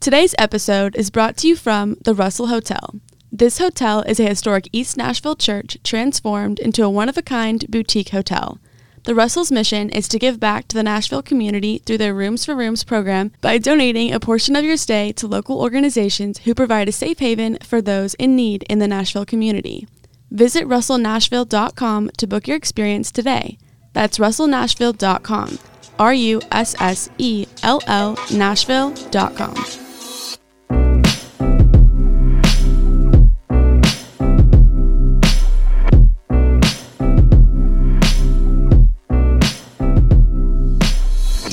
Today's episode is brought to you from the Russell Hotel. This hotel is a historic East Nashville church transformed into a one of a kind boutique hotel. The Russell's mission is to give back to the Nashville community through their Rooms for Rooms program by donating a portion of your stay to local organizations who provide a safe haven for those in need in the Nashville community. Visit russellnashville.com to book your experience today. That's russellnashville.com. R U S S E L L Nashville.com.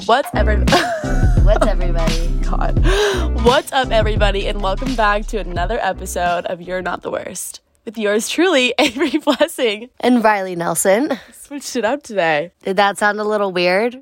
What's everybody? What's everybody? God. What's up, everybody, and welcome back to another episode of You're Not the Worst with yours truly, Avery Blessing. And Riley Nelson. Switched it up today. Did that sound a little weird?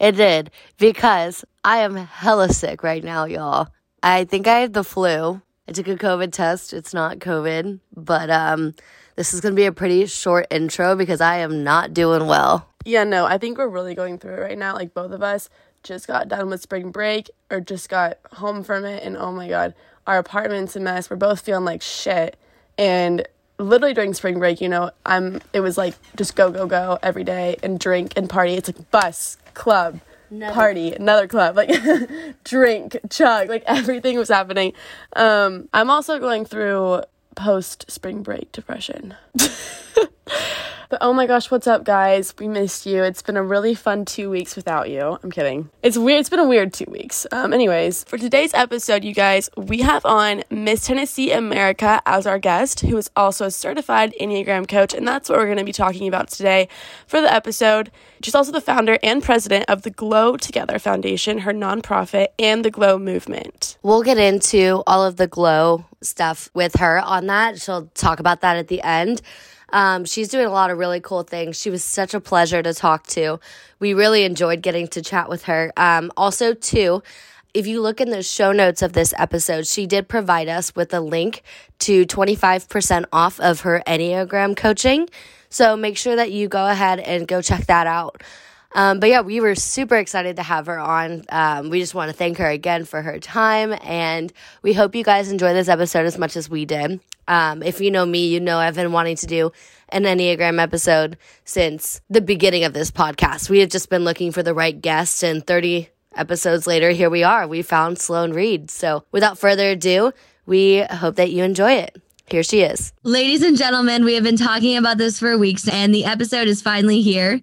It did because I am hella sick right now, y'all. I think I have the flu. I took a COVID test. It's not COVID, but um, this is gonna be a pretty short intro because I am not doing well. Yeah, no, I think we're really going through it right now. Like both of us just got done with spring break or just got home from it, and oh my god, our apartment's a mess. We're both feeling like shit, and literally during spring break, you know, I'm. It was like just go go go every day and drink and party. It's like bus club. Party, another club, like drink, chug, like everything was happening. Um, I'm also going through post spring break depression. But oh my gosh, what's up, guys? We missed you. It's been a really fun two weeks without you. I'm kidding. It's weird. It's been a weird two weeks. Um, anyways, for today's episode, you guys, we have on Miss Tennessee America as our guest, who is also a certified Enneagram coach, and that's what we're going to be talking about today for the episode. She's also the founder and president of the Glow Together Foundation, her nonprofit, and the Glow Movement. We'll get into all of the glow stuff with her on that. She'll talk about that at the end. Um, she's doing a lot of really cool things. She was such a pleasure to talk to. We really enjoyed getting to chat with her. Um, also, too, if you look in the show notes of this episode, she did provide us with a link to 25% off of her Enneagram coaching. So make sure that you go ahead and go check that out. Um, but yeah, we were super excited to have her on. Um, we just want to thank her again for her time, and we hope you guys enjoy this episode as much as we did. Um, if you know me, you know I've been wanting to do an Enneagram episode since the beginning of this podcast. We have just been looking for the right guest, and 30 episodes later, here we are. We found Sloan Reid. So without further ado, we hope that you enjoy it. Here she is. Ladies and gentlemen, we have been talking about this for weeks, and the episode is finally here.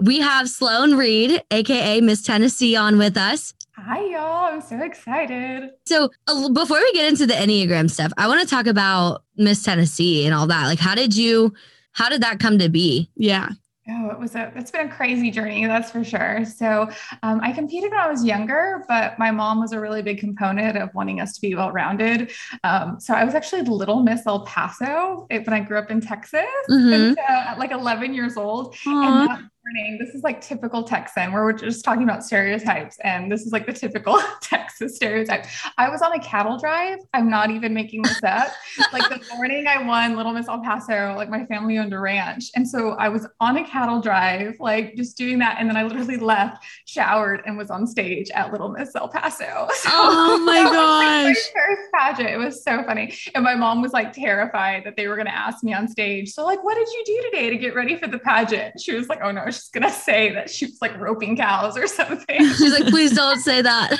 We have Sloan Reid, aka Miss Tennessee, on with us. Hi, y'all. I'm so excited. So, uh, before we get into the Enneagram stuff, I want to talk about Miss Tennessee and all that. Like, how did you, how did that come to be? Yeah. Oh, it was a, it's been a crazy journey, that's for sure. So, um, I competed when I was younger, but my mom was a really big component of wanting us to be well rounded. Um, so, I was actually the Little Miss El Paso when I grew up in Texas, Mhm. and at like 11 years old. Aw. And that morning, this is like typical Texan, where we're just talking about stereotypes, and this is like the typical Texas stereotype. I was on a cattle drive. I'm not even making this up. like the morning I won Little Miss El Paso, like my family owned a ranch, and so I was on a cattle drive, like just doing that, and then I literally left, showered, and was on stage at Little Miss El Paso. So Oh my was, like, gosh. my first pageant. It was so funny, and my mom was like terrified that they were going to ask me on stage. So like, what did you do today to get ready for the pageant? She was like, oh no, she's going to say that she was like roping cows or something. She's like, please don't say that.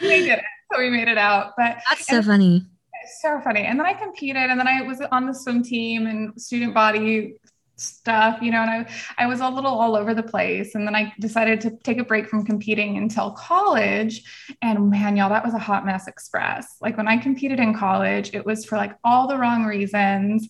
we did it. So we made it out. But That's so funny. so funny. And then I competed and then I was on the swim team and student body stuff, you know, and I, I was a little all over the place. And then I decided to take a break from competing until college. And man, y'all, that was a hot mess express. Like when I competed in college, it was for like all the wrong reasons.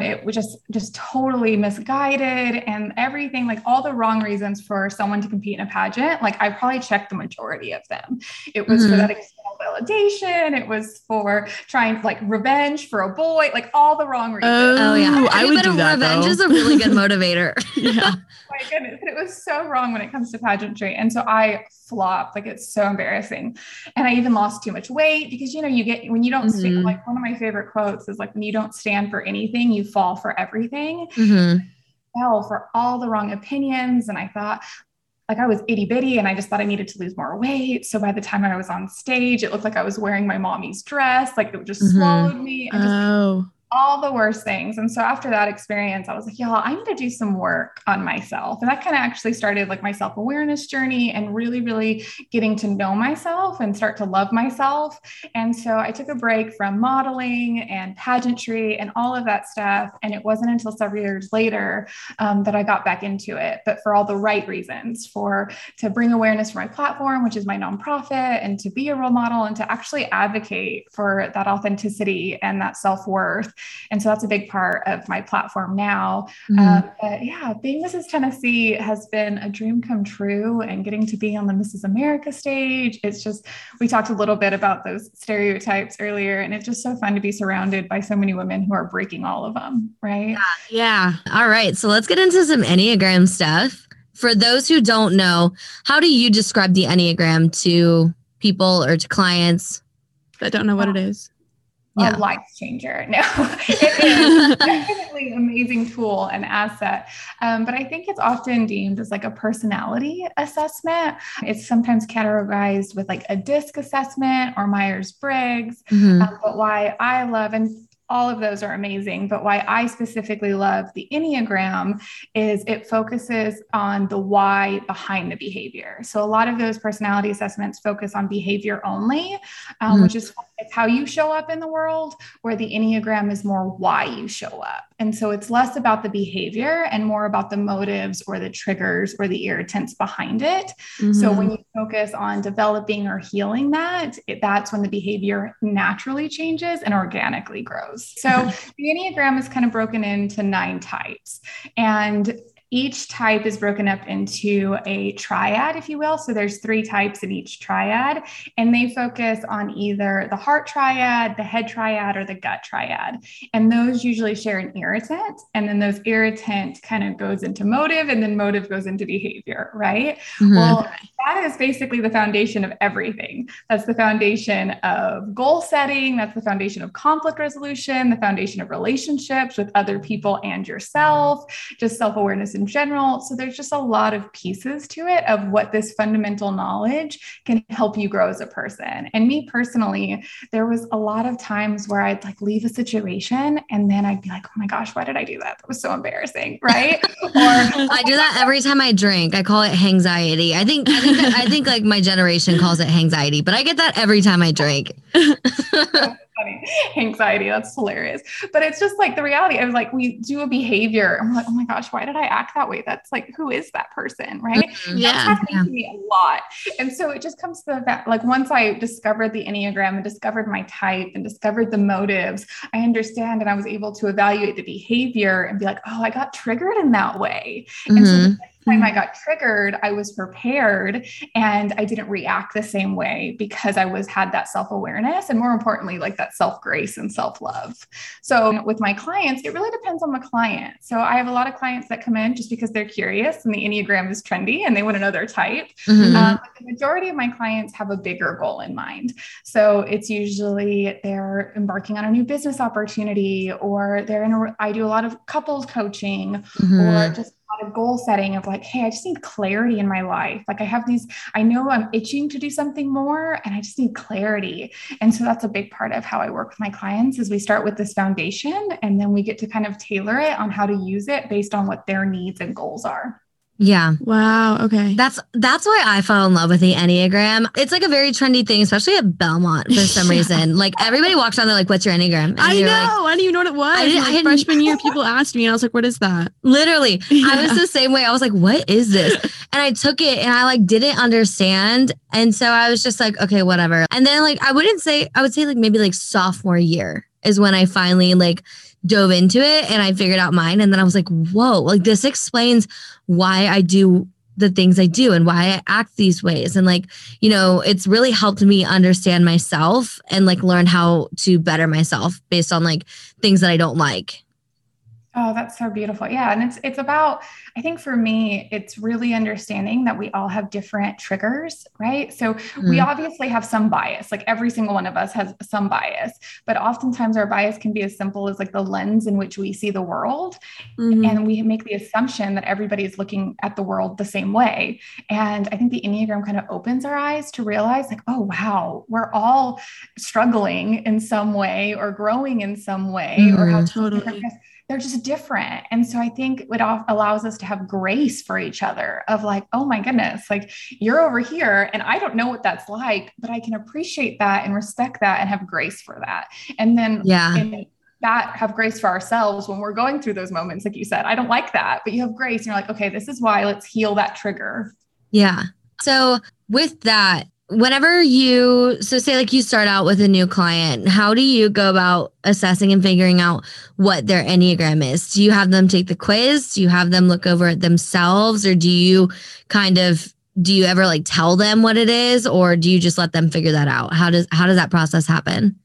It was just, just totally misguided and everything, like all the wrong reasons for someone to compete in a pageant. Like I probably checked the majority of them. It was for Mhm. that external validation. It was for trying like revenge for a boy, like all the wrong reasons. Oh yeah, Ooh, I would do that, Revenge though. is a really good motivator. Yeah. my goodness. And it was so wrong when it comes to pageantry. And so I flopped. Like it's so embarrassing. And I even lost too much weight because you know, you get when you don't stand, Mhm. like one of my favorite quotes is like when you don't stand for anything, you fall for everything. Mhm. Fell for all the wrong opinions. And I thought, like I was itty bitty and I just thought I needed to lose more weight. So by the time I was on stage, it looked like I was wearing my mommy's dress. Like it just mm-hmm. swallowed me. And just, oh all the worst things. And so after that experience, I was like, y'all, I need to do some work on myself. And that kind of actually started like my self awareness journey and really, really getting to know myself and start to love myself. And so I took a break from modeling and pageantry and all of that stuff. And it wasn't until several years later um, that I got back into it, but for all the right reasons for to bring awareness for my platform, which is my nonprofit, and to be a role model and to actually advocate for that authenticity and that self worth and so that's a big part of my platform now. Mm-hmm. Uh, but yeah, being Mrs. Tennessee has been a dream come true and getting to be on the Mrs. America stage. It's just, we talked a little bit about those stereotypes earlier, and it's just so fun to be surrounded by so many women who are breaking all of them, right? Yeah. yeah. All right. So let's get into some Enneagram stuff. For those who don't know, how do you describe the Enneagram to people or to clients? that don't know what it is yeah. a life changer. No, it is definitely an amazing tool and asset. Um, but I think it's often deemed as like a personality assessment. It's sometimes categorized with like a DISC assessment or Myers Briggs. Mm-hmm. Um, but why I love, and all of those are amazing. But why I specifically love the Enneagram is it focuses on the why behind the behavior. So a lot of those personality assessments focus on behavior only, um, mm-hmm. which is how you show up in the world, where the Enneagram is more why you show up. And so it's less about the behavior and more about the motives or the triggers or the irritants behind it. Mm-hmm. So when you focus on developing or healing that, it, that's when the behavior naturally changes and organically grows. So the Enneagram is kind of broken into nine types. And each type is broken up into a triad, if you will. So there's three types in each triad, and they focus on either the heart triad, the head triad, or the gut triad. And those usually share an irritant, and then those irritant kind of goes into motive, and then motive goes into behavior, right? Mm-hmm. Well, that is basically the foundation of everything. That's the foundation of goal setting. That's the foundation of conflict resolution, the foundation of relationships with other people and yourself, just self awareness and in general. So there's just a lot of pieces to it of what this fundamental knowledge can help you grow as a person. And me personally, there was a lot of times where I'd like leave a situation and then I'd be like, oh my gosh, why did I do that? That was so embarrassing. Right. or I do that every time I drink. I call it anxiety. I think I think that, I think like my generation calls it anxiety, but I get that every time I drink. funny. Anxiety. That's hilarious. But it's just like the reality of like we do a behavior and we're like, oh my gosh, why did I act that way? That's like, who is that person? Right. Mm-hmm. Yeah. That's happening yeah. to me a lot. And so it just comes to the fact like once I discovered the Enneagram and discovered my type and discovered the motives, I understand and I was able to evaluate the behavior and be like, oh, I got triggered in that way. Mm-hmm. And so time I got triggered, I was prepared and I didn't react the same way because I was had that self-awareness and more importantly, like that self-grace and self-love. So with my clients, it really depends on the client. So I have a lot of clients that come in just because they're curious and the Enneagram is trendy and they want to know their type. Mm-hmm. Um, the majority of my clients have a bigger goal in mind. So it's usually they're embarking on a new business opportunity or they're in a, I do a lot of couples coaching mm-hmm. or just lot of goal setting of like, hey, I just need clarity in my life. Like I have these, I know I'm itching to do something more and I just need clarity. And so that's a big part of how I work with my clients is we start with this foundation and then we get to kind of tailor it on how to use it based on what their needs and goals are. Yeah. Wow. Okay. That's that's why I fell in love with the Enneagram. It's like a very trendy thing, especially at Belmont for some yeah. reason. Like everybody walks around, they're like, "What's your Enneagram?" And I know. Like, I didn't even know what it was. I didn't, like, I freshman year, people asked me, and I was like, "What is that?" Literally, yeah. I was the same way. I was like, "What is this?" And I took it, and I like didn't understand, and so I was just like, "Okay, whatever." And then like I wouldn't say I would say like maybe like sophomore year is when I finally like dove into it and I figured out mine. And then I was like, whoa, like this explains why I do the things I do and why I act these ways. And like, you know, it's really helped me understand myself and like learn how to better myself based on like things that I don't like. Oh, that's so beautiful. Yeah. And it's it's about, I think for me, it's really understanding that we all have different triggers, right? So mm-hmm. we obviously have some bias, like every single one of us has some bias, but oftentimes our bias can be as simple as like the lens in which we see the world. Mm-hmm. And we make the assumption that everybody is looking at the world the same way. And I think the Enneagram kind of opens our eyes to realize, like, oh wow, we're all struggling in some way or growing in some way mm-hmm. or how totally they're just different. And so I think it allows us to have grace for each other of like, oh my goodness, like you're over here and I don't know what that's like, but I can appreciate that and respect that and have grace for that. And then, yeah. that have grace for ourselves when we're going through those moments like you said i don't like that but you have grace and you're like okay this is why let's heal that trigger yeah so with that whenever you so say like you start out with a new client how do you go about assessing and figuring out what their enneagram is? Do you have them take the quiz? Do you have them look over it themselves? Or do you kind of do you ever like tell them what it is? Or do you just let them figure that out? How does how does that process happen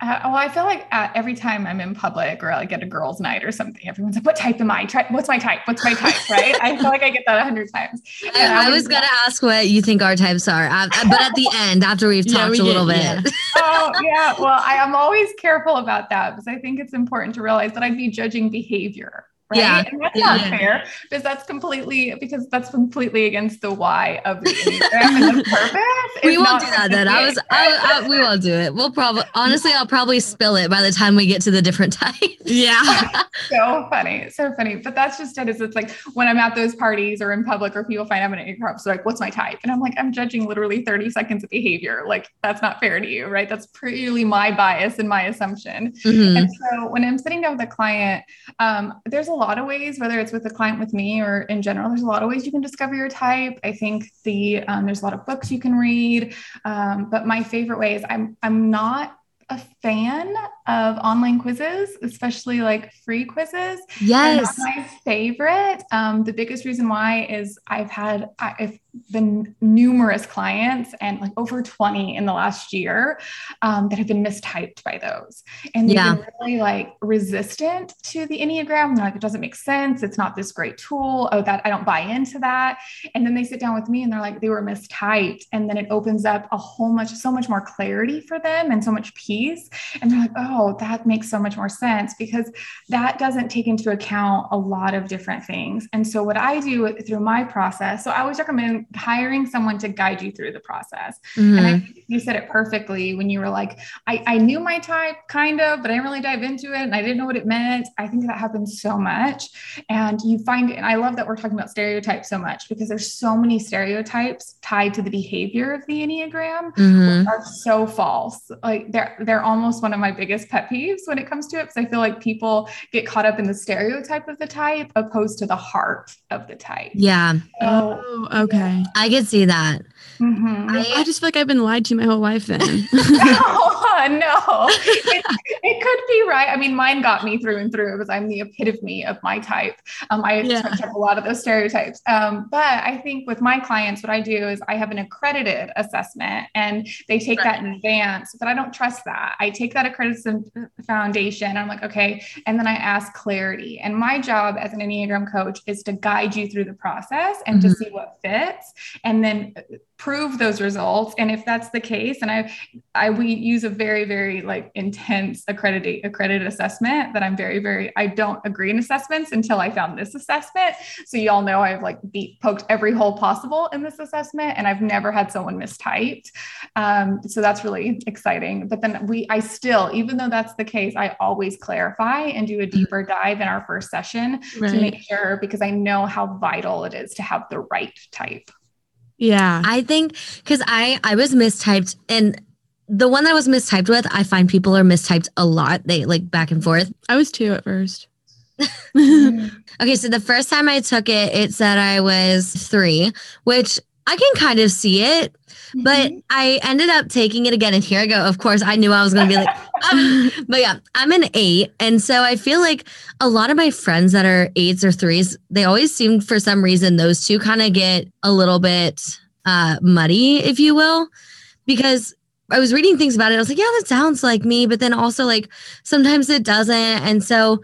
uh, well, I feel like uh, every time I'm in public or I like, get a girl's night or something, everyone's like, "What type am I? Try, what's my type? What's my type?" Right? I feel like I get that a hundred times. I, I, was gonna ask what you think our types are, uh, but at the end, after we've talked yeah, we a little get, bit. Yeah. oh yeah. Well, I am always careful about that because I think it's important to realize that I'd be judging behavior right? Yeah. And that's yeah. not fair because that's completely because that's completely against the why of the Enneagram and the purpose. we won't do that then. I was I, I, we won't do it. We'll probably honestly I'll probably spill it by the time we get to the different types. Yeah. so funny. So funny. But that's just it is it's like when I'm at those parties or in public or people find out I'm an Enneagram, so like, what's my type? And I'm like, I'm judging literally 30 seconds of behavior. Like that's not fair to you, right? That's purely my bias and my assumption. Mm-hmm. And so when I'm sitting down with a client, um, there's a lot of ways, whether it's with a client with me or in general, there's a lot of ways you can discover your type. I think the um, there's a lot of books you can read, um, but my favorite way is I'm I'm not a fan of online quizzes, especially like free quizzes. Yes. my favorite. Um, the biggest reason why is I've had, I've been numerous clients and like over 20 in the last year um, that have been mistyped by those. And they've yeah. been really like resistant to the Enneagram. They're like, it doesn't make sense. It's not this great tool. Oh, that I don't buy into that. And then they sit down with me and they're like, they were mistyped. And then it opens up a whole much, so much more clarity for them and so much peace. And they're like, oh, that makes so much more sense because that doesn't take into account a lot of different things. And so what I do through my process, so I always recommend hiring someone to guide you through the process. Mm-hmm. And I, mm-hmm. you said it perfectly when you were like, I, I knew my type kind of, but I didn't really dive into it and I didn't know what it meant. I think that happens so much. And you find, and I love that we're talking about stereotypes so much because there's so many stereotypes tied to the behavior of the Enneagram mm-hmm. are so false. Like they're, they're almost one of my biggest pet peeves when it comes to it. Cause I feel like people get caught up in the stereotype of the type opposed to the heart of the type. Yeah. So, oh, okay. I could see that. Mm-hmm. I, I, just feel like I've been lied to my whole life then. no, no. It, it, could be right. I mean, mine got me through and through because I'm the epitome of my type. Um, I yeah. touch up a lot of those stereotypes. Um, but I think with my clients, what I do is I have an accredited assessment and they take right. that in advance, but I don't trust that. I take that accredited foundation. I'm like, okay. And then I ask clarity. And my job as an Enneagram coach is to guide you through the process and mm-hmm. to see what fits and then prove those results. And if that's the case and i i we use a very very like intense accredited accredited assessment that i'm very very i don't agree in assessments until i found this assessment. So y'all know i've like beat poked every hole possible in this assessment and i've never had someone mistyped. Um, so that's really exciting. But then we i still even though that's the case i always clarify and do a mm-hmm. deeper dive in our first session right. to make sure because i know how vital it is to have the right type yeah. I think because I I was mistyped and the one that I was mistyped with, I find people are mistyped a lot. They like back and forth. I was too at first. okay, so the first time I took it, it said I was three, which I can kind of see it. But mm-hmm. I ended up taking it again. And here I go. Of course, I knew I was going to be like, um, but yeah, I'm an eight. And so I feel like a lot of my friends that are eights or threes, they always seem for some reason, those two kind of get a little bit uh, muddy, if you will, because I was reading things about it. I was like, yeah, that sounds like me. But then also, like, sometimes it doesn't. And so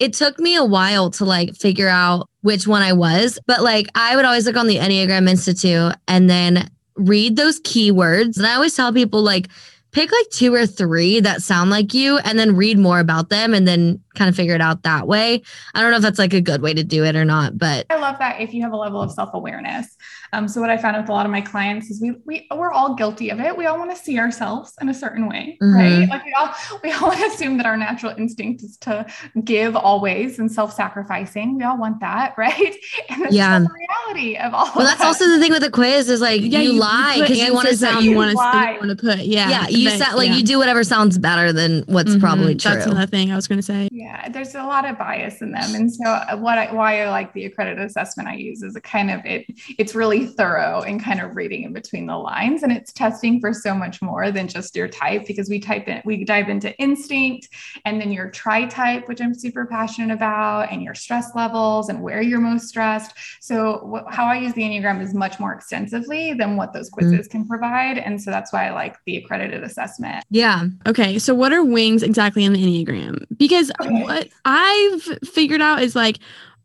it took me a while to like figure out which one I was, but like I would always look on the Enneagram Institute and then read those keywords. And I always tell people like pick like two or three that sound like you and then read more about them and then kind of figure it out that way. I don't know if that's like a good way to do it or not, but I love that if you have a level of self-awareness. Um, so what I found with a lot of my clients is we we we're all guilty of it. We all want to see ourselves in a certain way, mm-hmm. right? Like we all we all assume that our natural instinct is to give always and self-sacrificing. We all want that, right? And that's yeah. the reality of all. Well, that's that. also the thing with the quiz is like yeah, you, you lie because you want to sound you want to want to put yeah yeah you sound like yeah. you do whatever sounds better than what's mm-hmm. probably true. That's another thing I was going to say. Yeah, there's a lot of bias in them, and so uh, what I, why I like the accredited assessment I use is a kind of it. It's really thorough and kind of reading in between the lines. And it's testing for so much more than just your type because we type in, we dive into instinct and then your tri type, which I'm super passionate about, and your stress levels and where you're most stressed. So, wh- how I use the Enneagram is much more extensively than what those mm-hmm. quizzes mm-hmm. can provide. And so that's why I like the accredited assessment. Yeah. Okay. So, what are wings exactly in the Enneagram? Because okay. what I've figured out is like,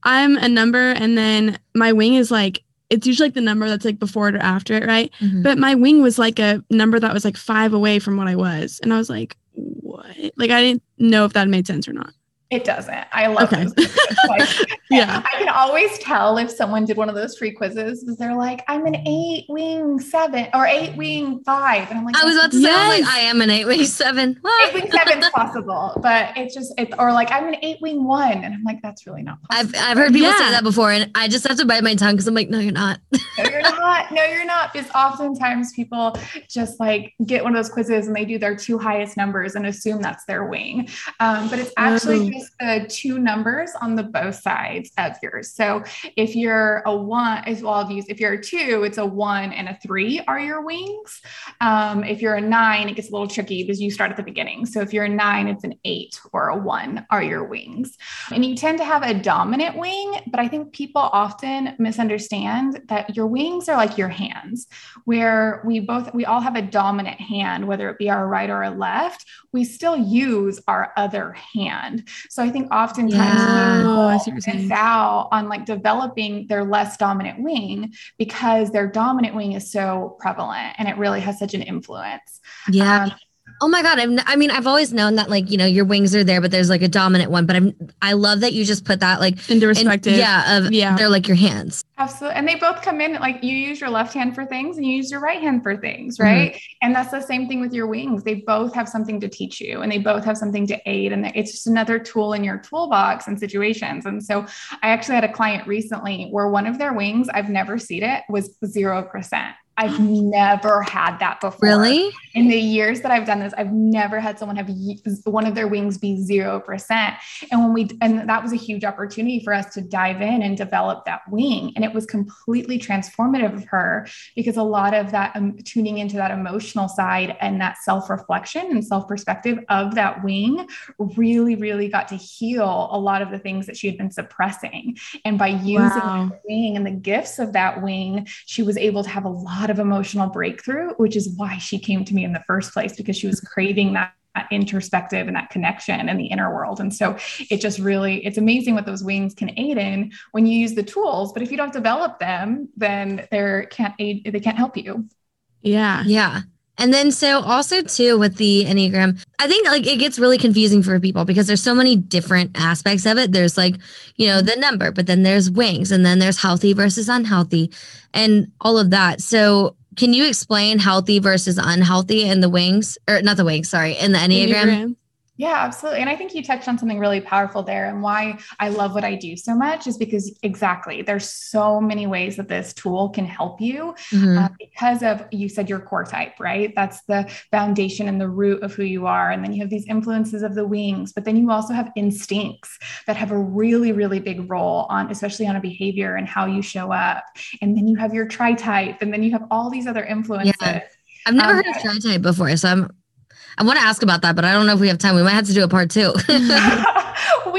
I'm a number and then my wing is like it's usually like the number that's like before it or after it, right? Mm-hmm. But my wing was like a number that was like five away from what I was. And I was like, what? Like I didn't know if that made sense or not. It doesn't. I love okay. those. Like, yeah. I can always tell if someone did one of those free quizzes because they're like, I'm an eight wing seven or eight wing five. And I'm like, I was about to say, yes. I, like, I am an eight wing seven. eight wing seven is possible, but it's just, it's, or like, I'm an eight wing one. And I'm like, that's really not possible. I've, I've heard people yeah. say that before and I just have to bite my tongue because I'm like, no, you're not. no, you're not. No, you're not. Because oftentimes people just like get one of those quizzes and they do their two highest numbers and assume that's their wing. Um, but it's actually just the two numbers on the both sides of yours. So if you're a one, as well, I've if you're a two, it's a one and a three are your wings. Um, if you're a nine, it gets a little tricky because you start at the beginning. So if you're a nine, it's an eight or a one are your wings. And you tend to have a dominant wing, but I think people often misunderstand that your wings are like your hands, where we both, we all have a dominant hand, whether it be our right or a left, we still use our other hand. So I think oftentimes yeah. oh, miss out on like developing their less dominant wing because their dominant wing is so prevalent and it really has such an influence. Yeah. Um, Oh my god! I've, I mean, I've always known that like you know your wings are there, but there's like a dominant one. But I'm I love that you just put that like into perspective. In, yeah, of yeah, they're like your hands. Absolutely, and they both come in like you use your left hand for things and you use your right hand for things, mm-hmm. right? Mm-hmm. And that's the same thing with your wings. They both have something to teach you, and they both have something to aid, and it's just another tool in your toolbox and situations. And so, I actually had a client recently where one of their wings, I've never seen it, was zero percent I've never had that before. Really? In the years that I've done this, I've never had someone have one of their wings be 0%. And when we, and that was a huge opportunity for us to dive in and develop that wing. And it was completely transformative of her because a lot of that um, tuning into that emotional side and that self reflection and self perspective of that wing really, really got to heal a lot of the things that she had been suppressing. And by using wow. that wing and the gifts of that wing, she was able to have a lot of emotional breakthrough, which is why she came to me in the first place because she was craving that introspective and that connection in the inner world. And so it just really, it's amazing what those wings can aid in when you use the tools. But if you don't develop them, then they can't aid, they can't help you. Yeah. Yeah. And then so also too with the Enneagram, I think like it gets really confusing for people because there's so many different aspects of it. There's like, you know, the number, but then there's wings and then there's healthy versus unhealthy and all of that. So can you explain healthy versus unhealthy in the wings or not the wings, sorry, in the Enneagram? Enneagram. Yeah, absolutely. And I think you touched on something really powerful there. And why I love what I do so much is because exactly there's so many ways that this tool can help you mm-hmm. uh, because of, you said your core type, right? That's the foundation and the root of who you are. And then you have these influences of the wings, but then you also have instincts that have a really, really big role on, especially on a behavior and how you show up. And then you have your tri type, and then you have all these other influences. Yeah. I've never um, heard of tri type before, so I'm I want to ask about that, but I don't know if we have time. We might have to do a part two.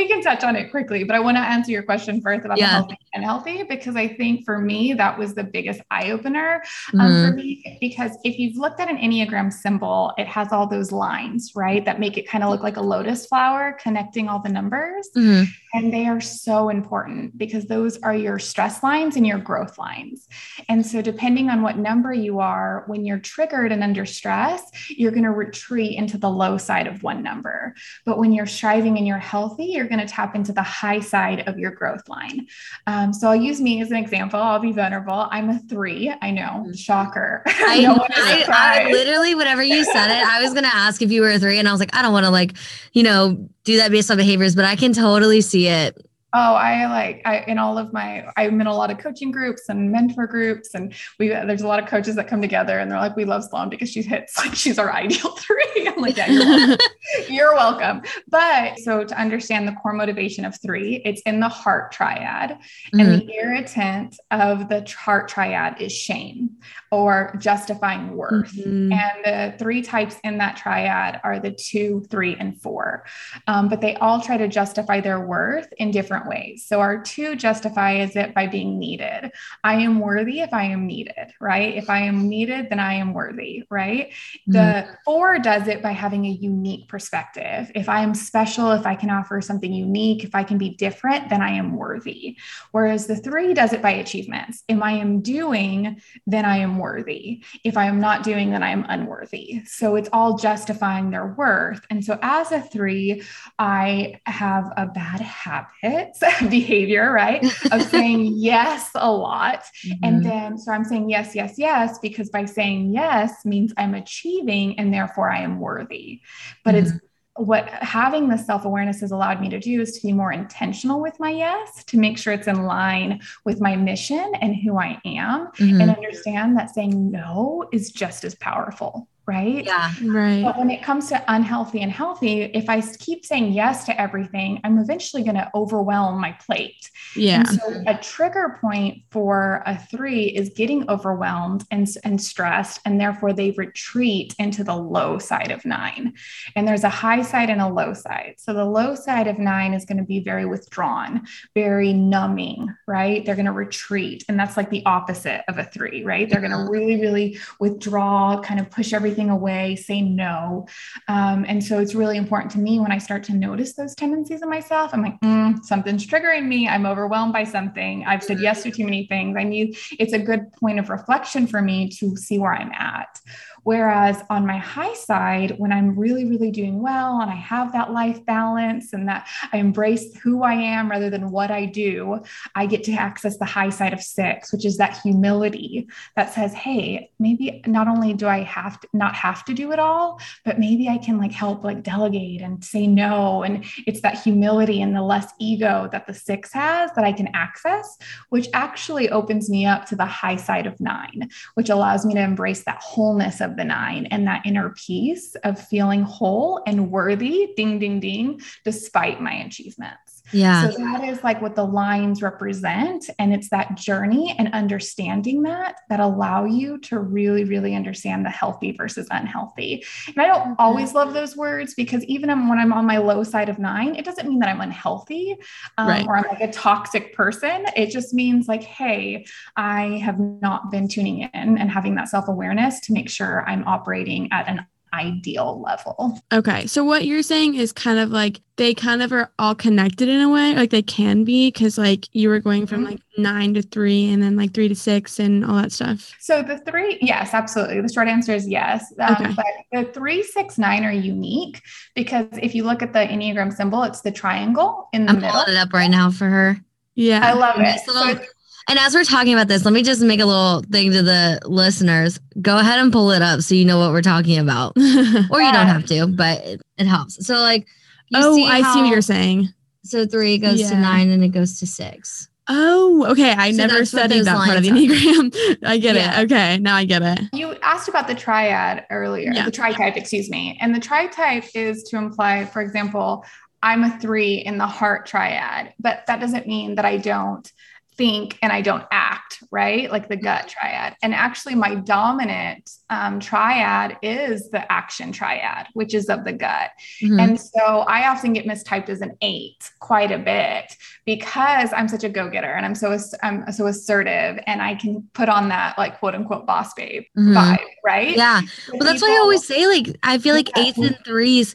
we can touch on it quickly, but I want to answer your question first about Yeah. the healthy and healthy because I think for me that was the biggest eye opener um, for me because if you've looked at an enneagram symbol, it has all those lines, right, that make it kind of look like a lotus flower connecting all the numbers. Mhm. And they are so important because those are your stress lines and your growth lines. And so, depending on what number you are, when you're triggered and under stress, you're going to retreat into the low side of one number. But when you're striving and you're healthy, you're going to tap into the high side of your growth line. Um, so, I'll use me as an example. I'll be vulnerable. I'm a three. I know, shocker. I, No I, I literally, whenever you said it, I was gonna ask if you were a three, and I was like, I don't want to like, you know, do that based on behaviors, but I can totally see it. Oh, I like I in all of my I'm in a lot of coaching groups and mentor groups, and we there's a lot of coaches that come together and they're like, we love Sloan because she hits like she's our ideal three. I'm like, yeah, you're welcome. you're welcome. But so to understand the core motivation of three, it's in the heart triad, Mhm. and the irritant of the heart triad is shame or justifying worth. Mhm. And the three types in that triad are the two, three, and four. Um, but they all try to justify their worth in different ways. So our two justifies it by being needed. I am worthy if I am needed, right? If I am needed, then I am worthy, right? The four does it by having a unique perspective. If I am special, if I can offer something unique, if I can be different, then I am worthy. Whereas the three does it by achievements. If I am doing, then I am worthy. If I am not doing, then I am unworthy. So it's all justifying their worth. And so as a three, I have a bad habit behavior, right? Of saying yes a lot. And Mhm. then, so I'm saying yes, yes, yes, because by saying yes means I'm achieving and therefore I am worthy. But it's what having the self awareness has allowed me to do is to be more intentional with my yes, to make sure it's in line with my mission and who I am, Mhm. and understand that saying no is just as powerful, right? yeah. Right. But when it comes to unhealthy and healthy, if I keep saying yes to everything, I'm eventually going to overwhelm my plate. Yeah. And so a trigger point for a three is getting overwhelmed and, and stressed, and therefore they retreat into the low side of nine. And there's a high side and a low side. So the low side of nine is going to be very withdrawn, very numbing, right? They're going to retreat. And that's like the opposite of a three, right? They're going to really, really withdraw, kind of push everything away, say no. Um, and so it's really important to me when I start to notice those tendencies in myself. I'm like, mm, something's triggering me. I'm overwhelmed by something. I've said yes to too many things. I need, it's a good point of reflection for me to see where I'm at. Whereas on my high side, when I'm really, really doing well and I have that life balance and that I embrace who I am rather than what I do, I get to access the high side of six, which is that humility that says, hey, maybe not only do I have to not have to do it all, but maybe I can like help like delegate and say no. And it's that humility and the less ego that the six has that I can access, which actually opens me up to the high side of nine, which allows me to embrace that wholeness of the nine and that inner peace of feeling whole and worthy, ding, ding, ding, despite my achievements. Yeah. So that is like what the lines represent. And it's that journey and understanding that that allow you to really, really understand the healthy versus unhealthy. And I don't always love those words because even when I'm on my low side of nine, it doesn't mean that I'm unhealthy um, Right. or I'm like a toxic person. It just means like, hey, I have not been tuning in and having that self awareness to make sure I'm operating at an ideal level. Okay. So what you're saying is kind of like they kind of are all connected in a way, like they can be, because like you were going from Mhm. like nine to three and then like three to six and all that stuff. So the three, yes, absolutely. The short answer is yes. Um, Okay. But the three, six, nine are unique because if you look at the Enneagram symbol, it's the triangle in the I'm middle. pulling it up right now for her. Yeah. I love it. Nice little- it's- And as we're talking about this, let me just make a little thing to the listeners. Go ahead and pull it up so you know what we're talking about. Or you Yeah. don't have to, but it, it helps. So like you oh, see I see what you're saying. So three goes to nine and it goes to six. Oh, okay. I So never that's what studied that part of the lines Enneagram. I get Yeah. it. Okay. Now I get it. You asked about the triad earlier, Yeah. the tri-type, excuse me. And the tri-type is to imply, for example, I'm a three in the heart triad, but that doesn't mean that I don't think and I don't act, right? Like the gut triad. And actually, my dominant um, triad is the action triad, which is of the gut. Mhm. And so I often get mistyped as an eight quite a bit because I'm such a go getter and I'm so I'm so assertive and I can put on that like quote unquote boss babe Mhm. vibe, right? yeah. Well, that's why I always say, like, I feel like Yeah. eights and threes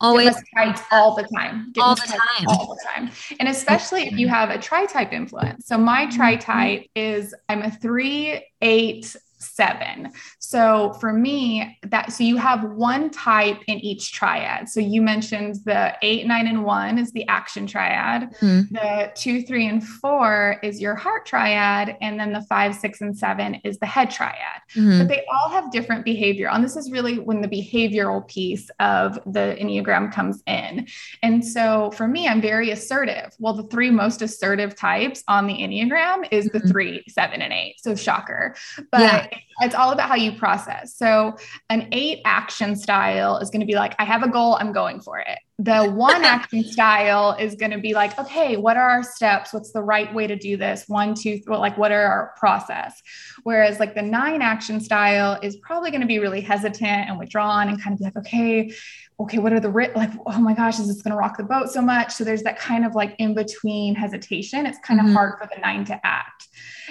always. mistyped all the time. All the time. All the time. And especially if you have a tri type influence. So my Mm-hmm. tri type is I'm a three, eight, seven. So for me, that so you have one type in each triad. So you mentioned the eight, nine, and one is the action triad. Mhm. The two, three, and four is your heart triad. And then the five, six, and seven is the head triad Mhm. but they all have different behavior. And this is really when the behavioral piece of the Enneagram comes in. And so for me, I'm very assertive. Well, the three most assertive types on the Enneagram is the Mhm. three, seven, and eight. So shocker. But Yeah. It's all about how you process. So an eight action style is going to be like, I have a goal, I'm going for it. The one action style is going to be like, okay, what are our steps? What's the right way to do this? One, two, three, like what are our process? Whereas like the nine action style is probably going to be really hesitant and withdrawn and kind of like, okay, okay, what are the ri- like, oh my gosh, is this going to rock the boat so much? So there's that kind of like in between hesitation. It's kind Mhm. of hard for the nine to act.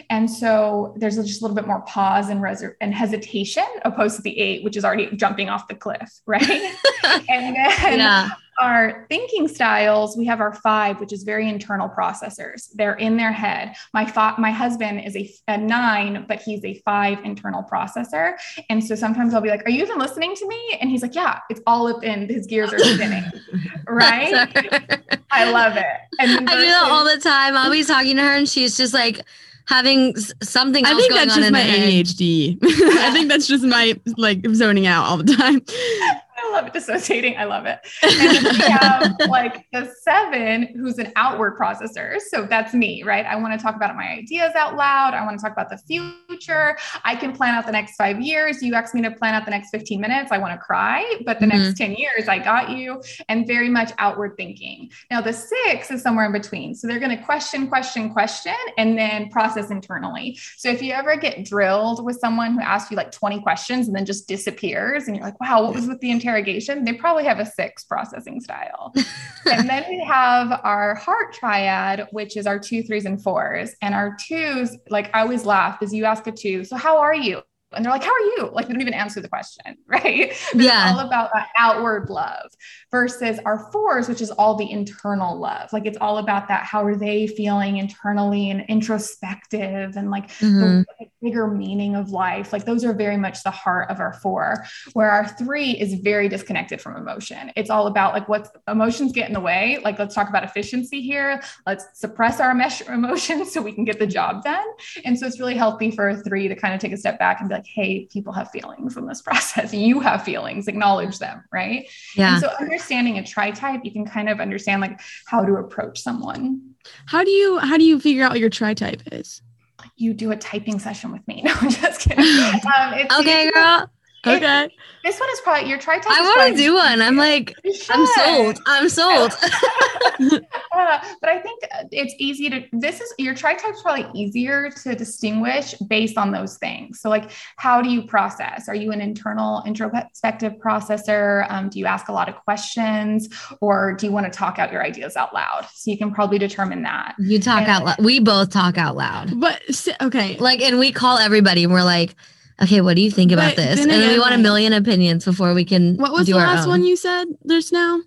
And so there's just a little bit more pause and reser- and hesitation opposed to the eight, which is already jumping off the cliff, right? and then yeah. Our thinking styles, we have our five, which is very internal processors. They're in their head. My fa- my husband is a, a nine, but he's a five internal processor. And so sometimes I'll be like, "Are you even listening to me?" And he's like, "Yeah, it's all up in his gears are spinning." right? I love it. And then I do that all the time. I'll be talking to her and she's just like having something else I think going that's on just my. ADHD. I think that's just my like zoning out all the time. I love it. Dissociating. I love it. And we have like the seven, who's an outward processor. So that's me, right? I want to talk about my ideas out loud. I want to talk about the future. I can plan out the next five years. You ask me to plan out the next 15 minutes. I want to cry, but the next mm-hmm. 10 years, I got you. And very much outward thinking. Now, the six is somewhere in between. So they're going to question, question, question, and then process internally. So if you ever get drilled with someone who asks you like 20 questions and then just disappears, and you're like, wow, what was with the interrogation? They probably have a six processing style. and then we have our heart triad, which is our two, threes, and fours. And our twos, like I always laugh is you ask a two, so how are you? And they're like, how are you? Like they don't even answer the question, right? Yeah. It's all about that outward love versus our fours, which is all the internal love. Like it's all about that. How are they feeling internally and introspective and like Mhm. the bigger meaning of life. Like those are very much the heart of our four, where our three is very disconnected from emotion. It's all about like what emotions get in the way. Like let's talk about efficiency here. Let's suppress our mesh- emotions so we can get the job done. And so it's really healthy for a three to kind of take a step back and be like, hey, people have feelings in this process. You have feelings, acknowledge them, right? Yeah. And so understanding a tri-type, you can kind of understand like how to approach someone. How do you how do you figure out what your tri type is? You do a typing session with me. No, I'm just kidding. Um, it's Okay, usually- girl. Okay. This one is probably your tri-type. I want to do one. I'm like, I'm sold. I'm sold. Uh, but I think it's easy to. This is your tri-type is probably easier to distinguish based on those things. So, like, how do you process? Are you an internal introspective processor? Um, do you ask a lot of questions, or do you want to talk out your ideas out loud? So you can probably determine that. You talk And- out loud. We both talk out loud. But okay. Like, and we call everybody and we're like, okay, what do you think about But this? then And then we want a million opinions before we can What was do the our last own. one you said there's now?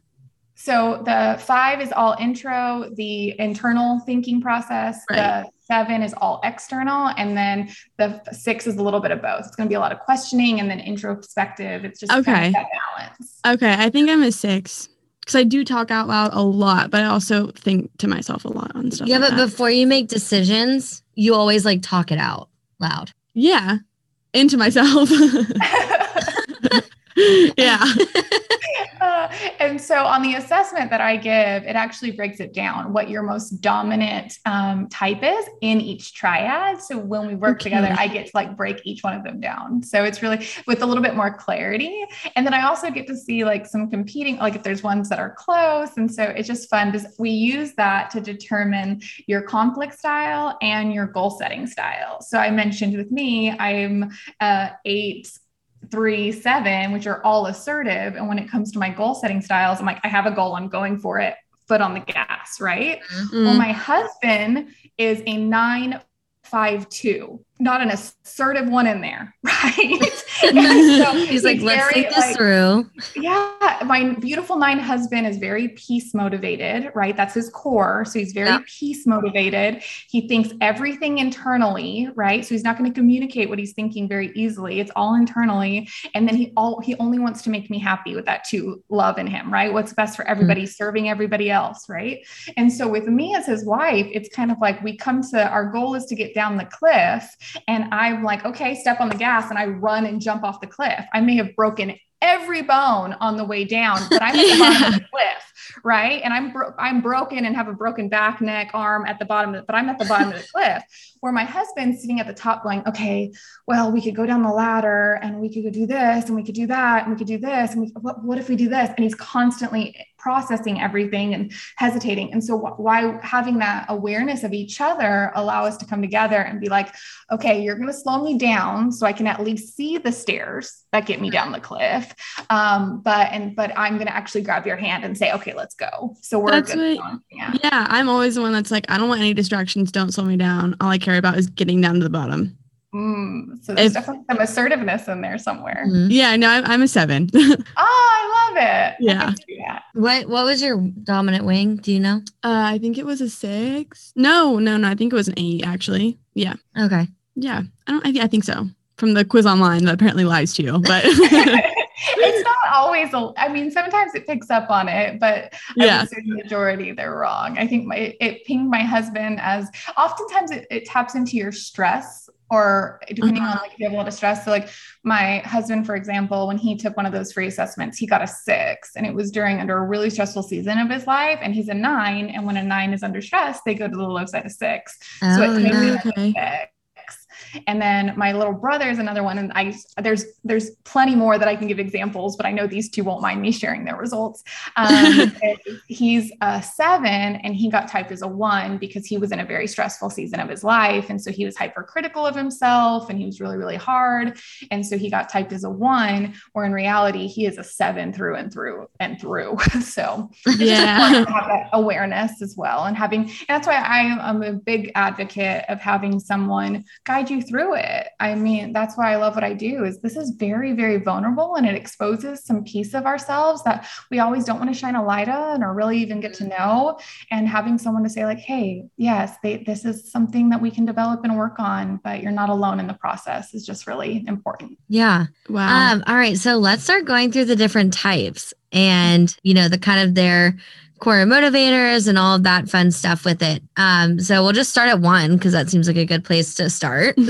So the five is all intro, the internal thinking process. The seven is all external, and then the six is a little bit of both. It's going to be a lot of questioning and then introspective. It's just kind of Okay. that balance. Okay, I think I'm a six because I do talk out loud a lot, but I also think to myself a lot on stuff. Yeah, like but that. before you make decisions, you always like talk it out loud. yeah, into myself. yeah. Uh, and so on the assessment that I give, it actually breaks it down what your most dominant um, type is in each triad. So when we work okay. together, I get to like break each one of them down. So it's really with a little bit more clarity. And then I also get to see like some competing, like if there's ones that are close. And so it's just fun because we use that to determine your conflict style and your goal setting style. So I mentioned with me, I'm uh, eight three, seven, which are all assertive. And when it comes to my goal setting styles, I'm like, I have a goal, I'm going for it, foot on the gas, right? Mm-hmm. Well, my husband is a nine, five, two not an assertive one in there, right? so he's, like, let's think this like, through. Yeah, my beautiful nine husband is very peace motivated, right? That's his core. So he's very yeah. peace motivated. He thinks everything internally, right? So he's not going to communicate what he's thinking very easily. It's all internally, and then he all he only wants to make me happy with that too. Love in him, right? What's best for everybody, mm-hmm. serving everybody else, right? And so with me as his wife, it's kind of like we come to our goal is to get down the cliff and I'm like, okay, step on the gas. And I run and jump off the cliff. I may have broken every bone on the way down, but I'm at the bottom of the cliff, right? And I'm bro- I'm broken and have a broken back, neck, arm at the bottom, of it, but I'm at the bottom of the cliff. Where my husband's sitting at the top, going, okay, well, we could go down the ladder and we could go do this and we could do that and we could do this and we, what, what if we do this? And he's constantly processing everything and hesitating. And so why having that awareness of each other allow us to come together and be like, okay, you're going to slow me down so I can at least see the stairs that get me down the cliff. Um, but, and, but I'm going to actually grab your hand and say, okay, let's go. So we're that's good. What, yeah. yeah. I'm always the one that's like, I don't want any distractions. Don't slow me down. All I care about is getting down to the bottom. Mm, so there's if, definitely some assertiveness in there somewhere. Mm-hmm. Yeah, no, I'm, I'm a seven. oh, I love it. Yeah. What What was your dominant wing? Do you know? Uh, I think it was a six. No, no, no. I think it was an eight. Actually. Yeah. Okay. Yeah, I don't. I, I think so. From the quiz online that apparently lies to you, but. it's not always a, I mean, sometimes it picks up on it, but yeah. I would say the majority they're wrong. I think my it pinged my husband as oftentimes it, it taps into your stress or depending uh-huh. on like if you have a lot of stress. So like my husband, for example, when he took one of those free assessments, he got a six and it was during under a really stressful season of his life. And he's a nine. And when a nine is under stress, they go to the low side of six. Oh, so it came yeah. okay. And then my little brother is another one. And I there's there's plenty more that I can give examples, but I know these two won't mind me sharing their results. Um, he's a seven and he got typed as a one because he was in a very stressful season of his life. And so he was hypercritical of himself and he was really, really hard. And so he got typed as a one, where in reality he is a seven through and through and through. so yeah. have that awareness as well. And having and that's why I am a big advocate of having someone guide you through it. I mean, that's why I love what I do is this is very, very vulnerable and it exposes some piece of ourselves that we always don't want to shine a light on or really even get to mm-hmm. know. And having someone to say like, Hey, yes, they, this is something that we can develop and work on, but you're not alone in the process is just really important. Yeah. Wow. Um, all right. So let's start going through the different types and, you know, the kind of their, core motivators and all of that fun stuff with it. Um, so we'll just start at one because that seems like a good place to start.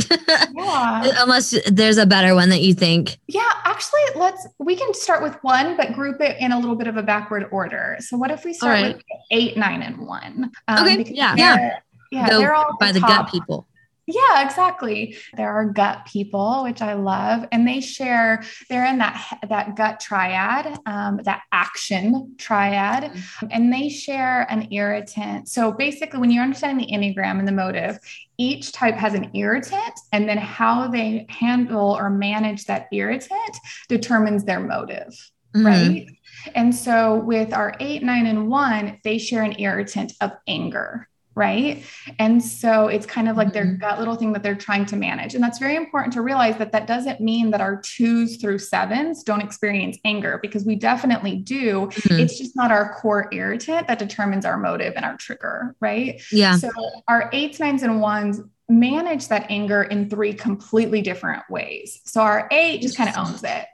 Yeah. Unless there's a better one that you think. Yeah, actually, let's we can start with one, but group it in a little bit of a backward order. So what if we start right. with eight, nine, and one? Um, okay. Yeah. Yeah. Yeah. Go they're all by the, the gut people. Yeah, exactly. There are gut people, which I love, and they share. They're in that that gut triad, um, that action triad, mm-hmm. and they share an irritant. So basically, when you're understanding the enneagram and the motive, each type has an irritant, and then how they handle or manage that irritant determines their motive, mm-hmm. right? And so with our eight, nine, and one, they share an irritant of anger right? And so it's kind of like their mm-hmm. gut little thing that they're trying to manage. And that's very important to realize that that doesn't mean that our twos through sevens don't experience anger because we definitely do. Mm-hmm. it's just not our core irritant that determines our motive and our trigger right? Yeah. So our eights nines and ones manage that anger in three completely different ways. So our eight just kind of owns it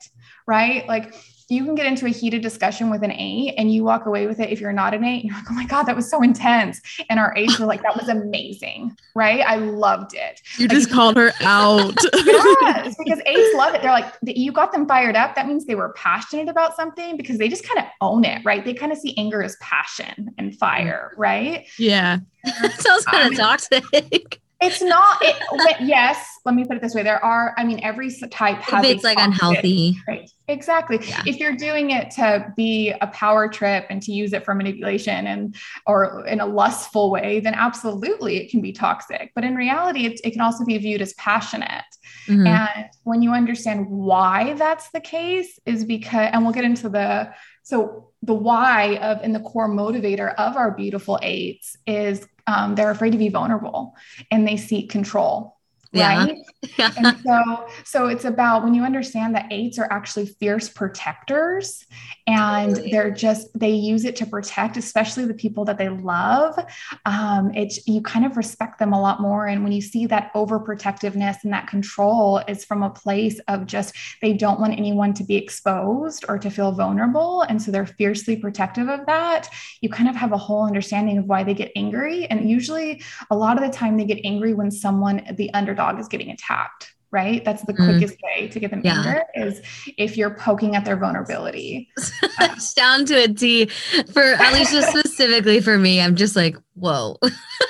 right? Like you can get into a heated discussion with an eight and you walk away with it if you're not an eight, you're like, oh my God, that was so intense. And our eights were like, that was amazing. Right. I loved it. You Like, just called her out. yes, because eights love it. They're like, you got them fired up. That means they were passionate about something because they just kind of own it, right? They kind of see anger as passion and fire, mm. right? yeah. sounds kind of toxic. It's not, it, yes, let me put it this way. There are, I mean, every type has if it's like unhealthy. Right. Exactly. Yeah. If you're doing it to be a power trip and to use it for manipulation and or in a lustful way, then absolutely it can be toxic. But in reality, it, it can also be viewed as passionate. Mhm. And when you understand why that's the case, is because, and we'll get into the so the why of and the core motivator of our beautiful eights is um, they're afraid to be vulnerable and they seek control. Yeah. Right. and so so it's about when you understand that eights are actually fierce protectors and they're just they use it to protect especially the people that they love. Um it's you kind of respect them a lot more. And when you see that overprotectiveness and that control is from a place of just they don't want anyone to be exposed or to feel vulnerable. And so they're fiercely protective of that. You kind of have a whole understanding of why they get angry. And usually a lot of the time they get angry when someone the underdog is getting attacked right that's the Mm. quickest way to get them Yeah. anger is if you're poking at their vulnerability It's down to a T. For at least just specifically for me, I'm just like, whoa.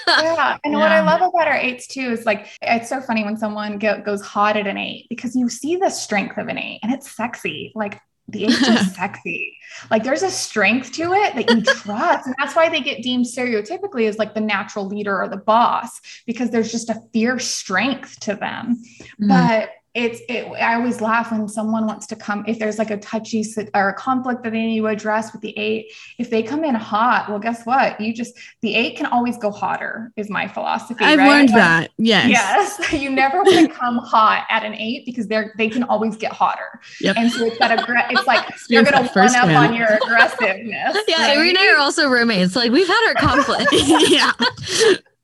yeah and what i love about our eights too is like it's so funny when someone go, goes hot at an eight because you see the strength of an eight and it's sexy like the eights are sexy like there's a strength to it that you trust and that's why they get deemed stereotypically as like the natural leader or the boss because there's just a fierce strength to them Mm. but it's it i always laugh when someone wants to come if there's like a touchy or a conflict that they need to address with the eight if they come in hot well guess what you just the eight can always go hotter is my philosophy I've right? learned Like, that. Yes. Yes, you never want to come hot at an eight because they're they can always get hotter, Yep. and so it's that aggra- It's like you're gonna that one up firsthand. on your aggressiveness. Yeah, right? Avery and I are also roommates. Like we've had our conflicts. yeah.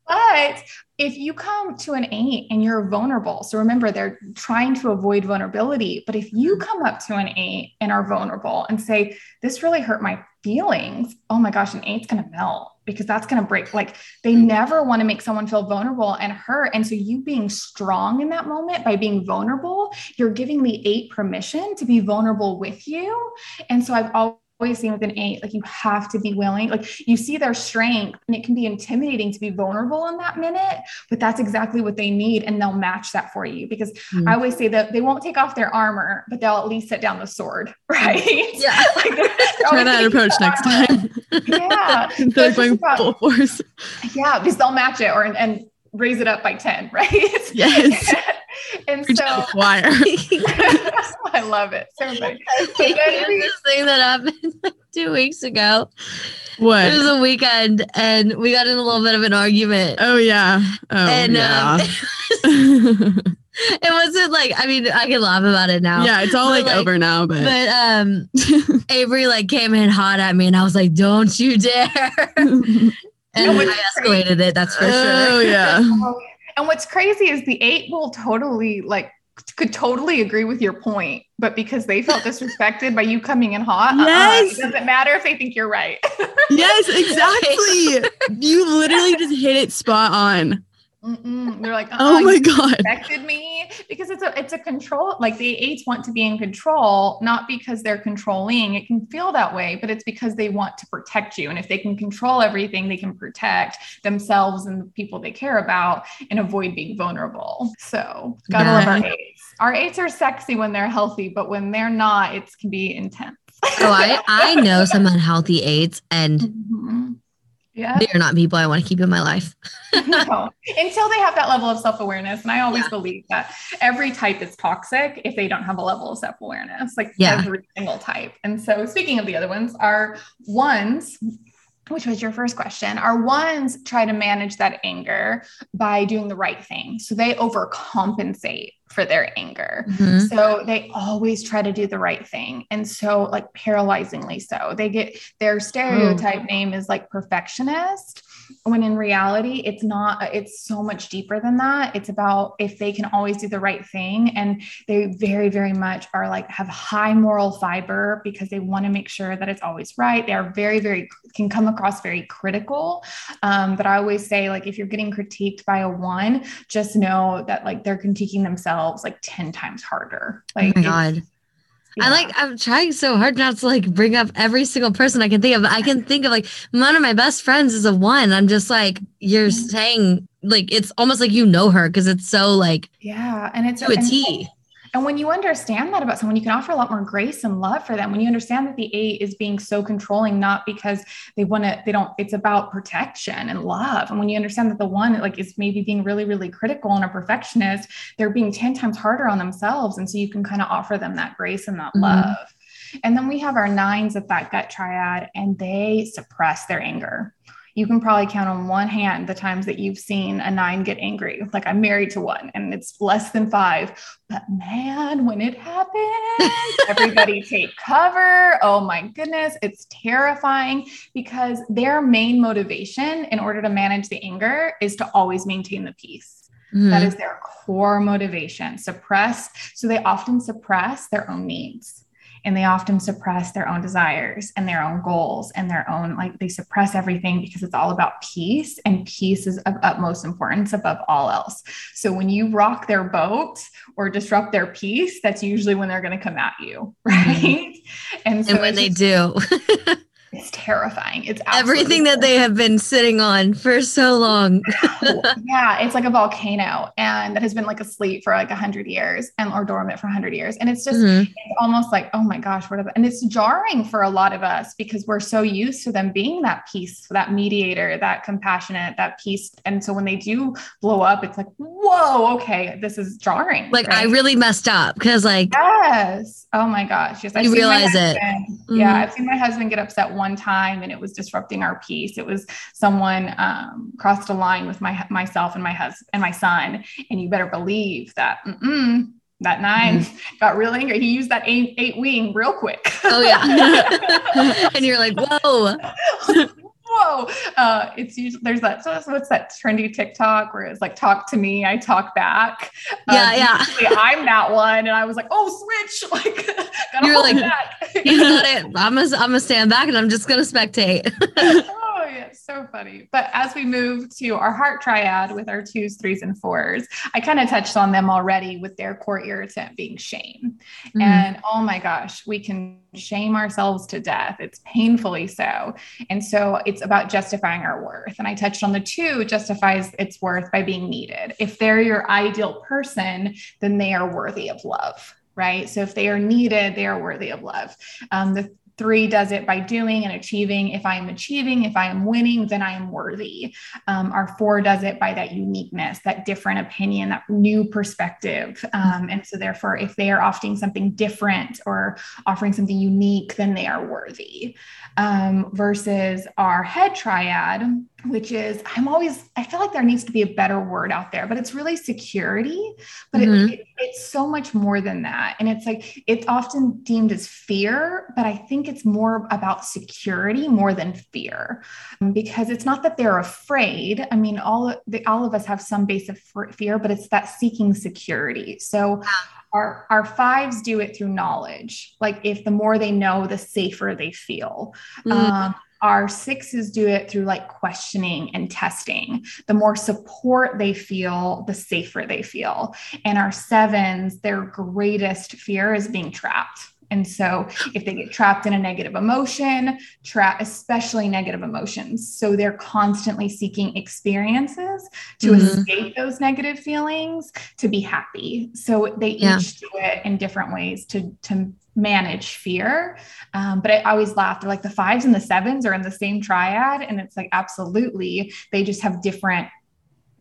But if you come to an eight and you're vulnerable, so remember they're trying to avoid vulnerability. But if you mm-hmm. come up to an eight and are vulnerable and say, This really hurt my feelings, oh my gosh, an eight's gonna melt because that's gonna break. Like they mm-hmm. never want to make someone feel vulnerable and hurt. And so you being strong in that moment by being vulnerable, you're giving the eight permission to be vulnerable with you. And so I've always always seen with an eight, like you have to be willing, like you see their strength and it can be intimidating to be vulnerable in that minute, but that's exactly what they need. And they'll match that for you because Mm. I always say that they won't take off their armor, but they'll at least set down the sword, right? Yeah. Like, they're- they're Try that approach next time. Yeah. Instead So of going about- full force. Yeah, because they'll match it or and raise it up by 10, right? Yes. and Preach so to the choir. I love it. So funny. There's this thing that happened like two weeks ago. What? It was a weekend and we got in a little bit of an argument. Oh yeah. Oh and yeah. um, it wasn't like I mean I can laugh about it now. yeah, it's all like, like- over now, but, But um Avery like came in hot at me and I was like, Don't you dare. And what's I escalated it, that's for sure. oh yeah. And what's crazy is the eight will totally like could totally agree with your point, but because they felt disrespected by you coming in hot, uh-uh, Yes. it doesn't matter if they think you're right. Yes, exactly. you literally just hit it spot on. Mm-mm. They're like, Oh uh-uh, my god. respected me because it's a it's a control. Like the eights want to be in control, not because they're controlling. It can feel that way, but it's because they want to protect you. And if they can control everything, they can protect themselves and the people they care about and avoid being vulnerable. So gotta love our eights. Our eights are sexy when they're healthy, but when they're not, it can be intense. Oh, I, I know some unhealthy eights and Mhm. Yeah. they're not people I want to keep in my life. no, until they have that level of self awareness. And I always Yeah. believe that every type is toxic if they don't have a level of self awareness, like Yeah. every single type. And so, speaking of the other ones, our ones, which was your first question, our ones try to manage that anger by doing the right thing. So they overcompensate for their anger. Mhm. So they always try to do the right thing. And so, like, paralyzingly so. They get their stereotype name is like perfectionist. When in reality it's not it's so much deeper than that. It's about if they can always do the right thing. And they very very much are like have high moral fiber because they want to make sure that it's always right. They are very very can come across very critical. Um, but i always say like if you're getting critiqued by a one just know that like they're critiquing themselves like 10 times harder. Like oh my god I like I'm trying so hard not to like bring up every single person I can think of. I can think of like one of my best friends is a one. I'm just like you're mm-hmm. saying like it's almost like you know her because it's so like yeah, and it's to a T. And when you understand that about someone, you can offer a lot more grace and love for them. When you understand that the eight is being so controlling, not because they want to, they don't, it's about protection and love. And when you understand that the one like is maybe being really, really critical and a perfectionist, they're being 10 times harder on themselves. And so you can kind of offer them that grace and that mm-hmm. love. And then we have our nines at that gut triad, and they suppress their anger you can probably count on one hand the times that you've seen a nine get angry. Like I'm married to one and it's less than five. But man, when it happens, everybody take cover. Oh my goodness, it's terrifying because their main motivation in order to manage the anger is to always maintain the peace. Mm-hmm. That is their core motivation. Suppress. So they often suppress their own needs and they often suppress their own desires and their own goals and their own like they suppress everything because it's all about peace and peace is of utmost importance above all else. So when you rock their boat or disrupt their peace that's usually when they're going to come at you right? Mm-hmm. and, so and when they do it's terrifying. It's everything that they have been sitting on for so long. yeah, it's like a volcano and that has been like asleep for like a hundred years and or dormant for a hundred years. And it's just mm-hmm. it's almost like, oh my gosh, what are the, and it's jarring for a lot of us because we're so used to them being that peace, that mediator, that compassionate, that peace. And so when they do blow up, it's like, whoa, okay, this is jarring. Like right? I really messed up because like yes, oh my gosh, yes, I realize it. Mm-hmm. Yeah, I've seen my husband get upset one time and it was disrupting our peace. It was someone um, crossed a line with my myself and my husband and my son, and you better believe that. that 9 mm-hmm. got real angry. He used that eight, eight wing real quick. Oh yeah, and you're like, whoa. whoa. Uh, it's usually there's that so what's that trendy tiktok where it's like talk to me i talk back. Yeah um, yeah. i'm that one and i was like oh switch. Like you're like you got it. I'm gonna i'm gonna stand back and i'm just gonna spectate. Oh yeah so funny. But as we move to our heart triad with our twos threes and fours i kind of touched on them already with their core irritant being shame. Mm. and oh my gosh we can shame ourselves to death. It's painfully so. And so it's about justifying our worth and i touched on the two justifies its worth by being needed if they're your ideal person then they are worthy of love right? So if they are needed, they are worthy of love. Um, the Three does it by doing and achieving. If I am achieving, if I am winning, then I am worthy. Um, our four does it by that uniqueness, that different opinion, that new perspective. Um, and so, therefore, if they are offering something different or offering something unique, then they are worthy. Um, versus our head triad, which is I'm always I feel like there needs to be a better word out there, but it's really security. But mm-hmm. it, it, it's so much more than that, and it's like it's often deemed as fear, but I think it's more about security more than fear, because it's not that they're afraid. I mean, all the, all of us have some base of fear, but it's that seeking security. So. Our, our fives do it through knowledge. Like if the more they know, the safer they feel. Mm. Um, our sixes do it through like questioning and testing. The more support they feel, the safer they feel. And our sevens, their greatest fear is being trapped. And so if they get trapped in a negative emotion, tra- especially negative emotions, so they're constantly seeking experiences to mm-hmm. escape those negative feelings to be happy. So they yeah. each do it in different ways to to manage fear. Um, but I always laugh. They're like the fives and the sevens are in the same triad. And it's like, absolutely. They just have different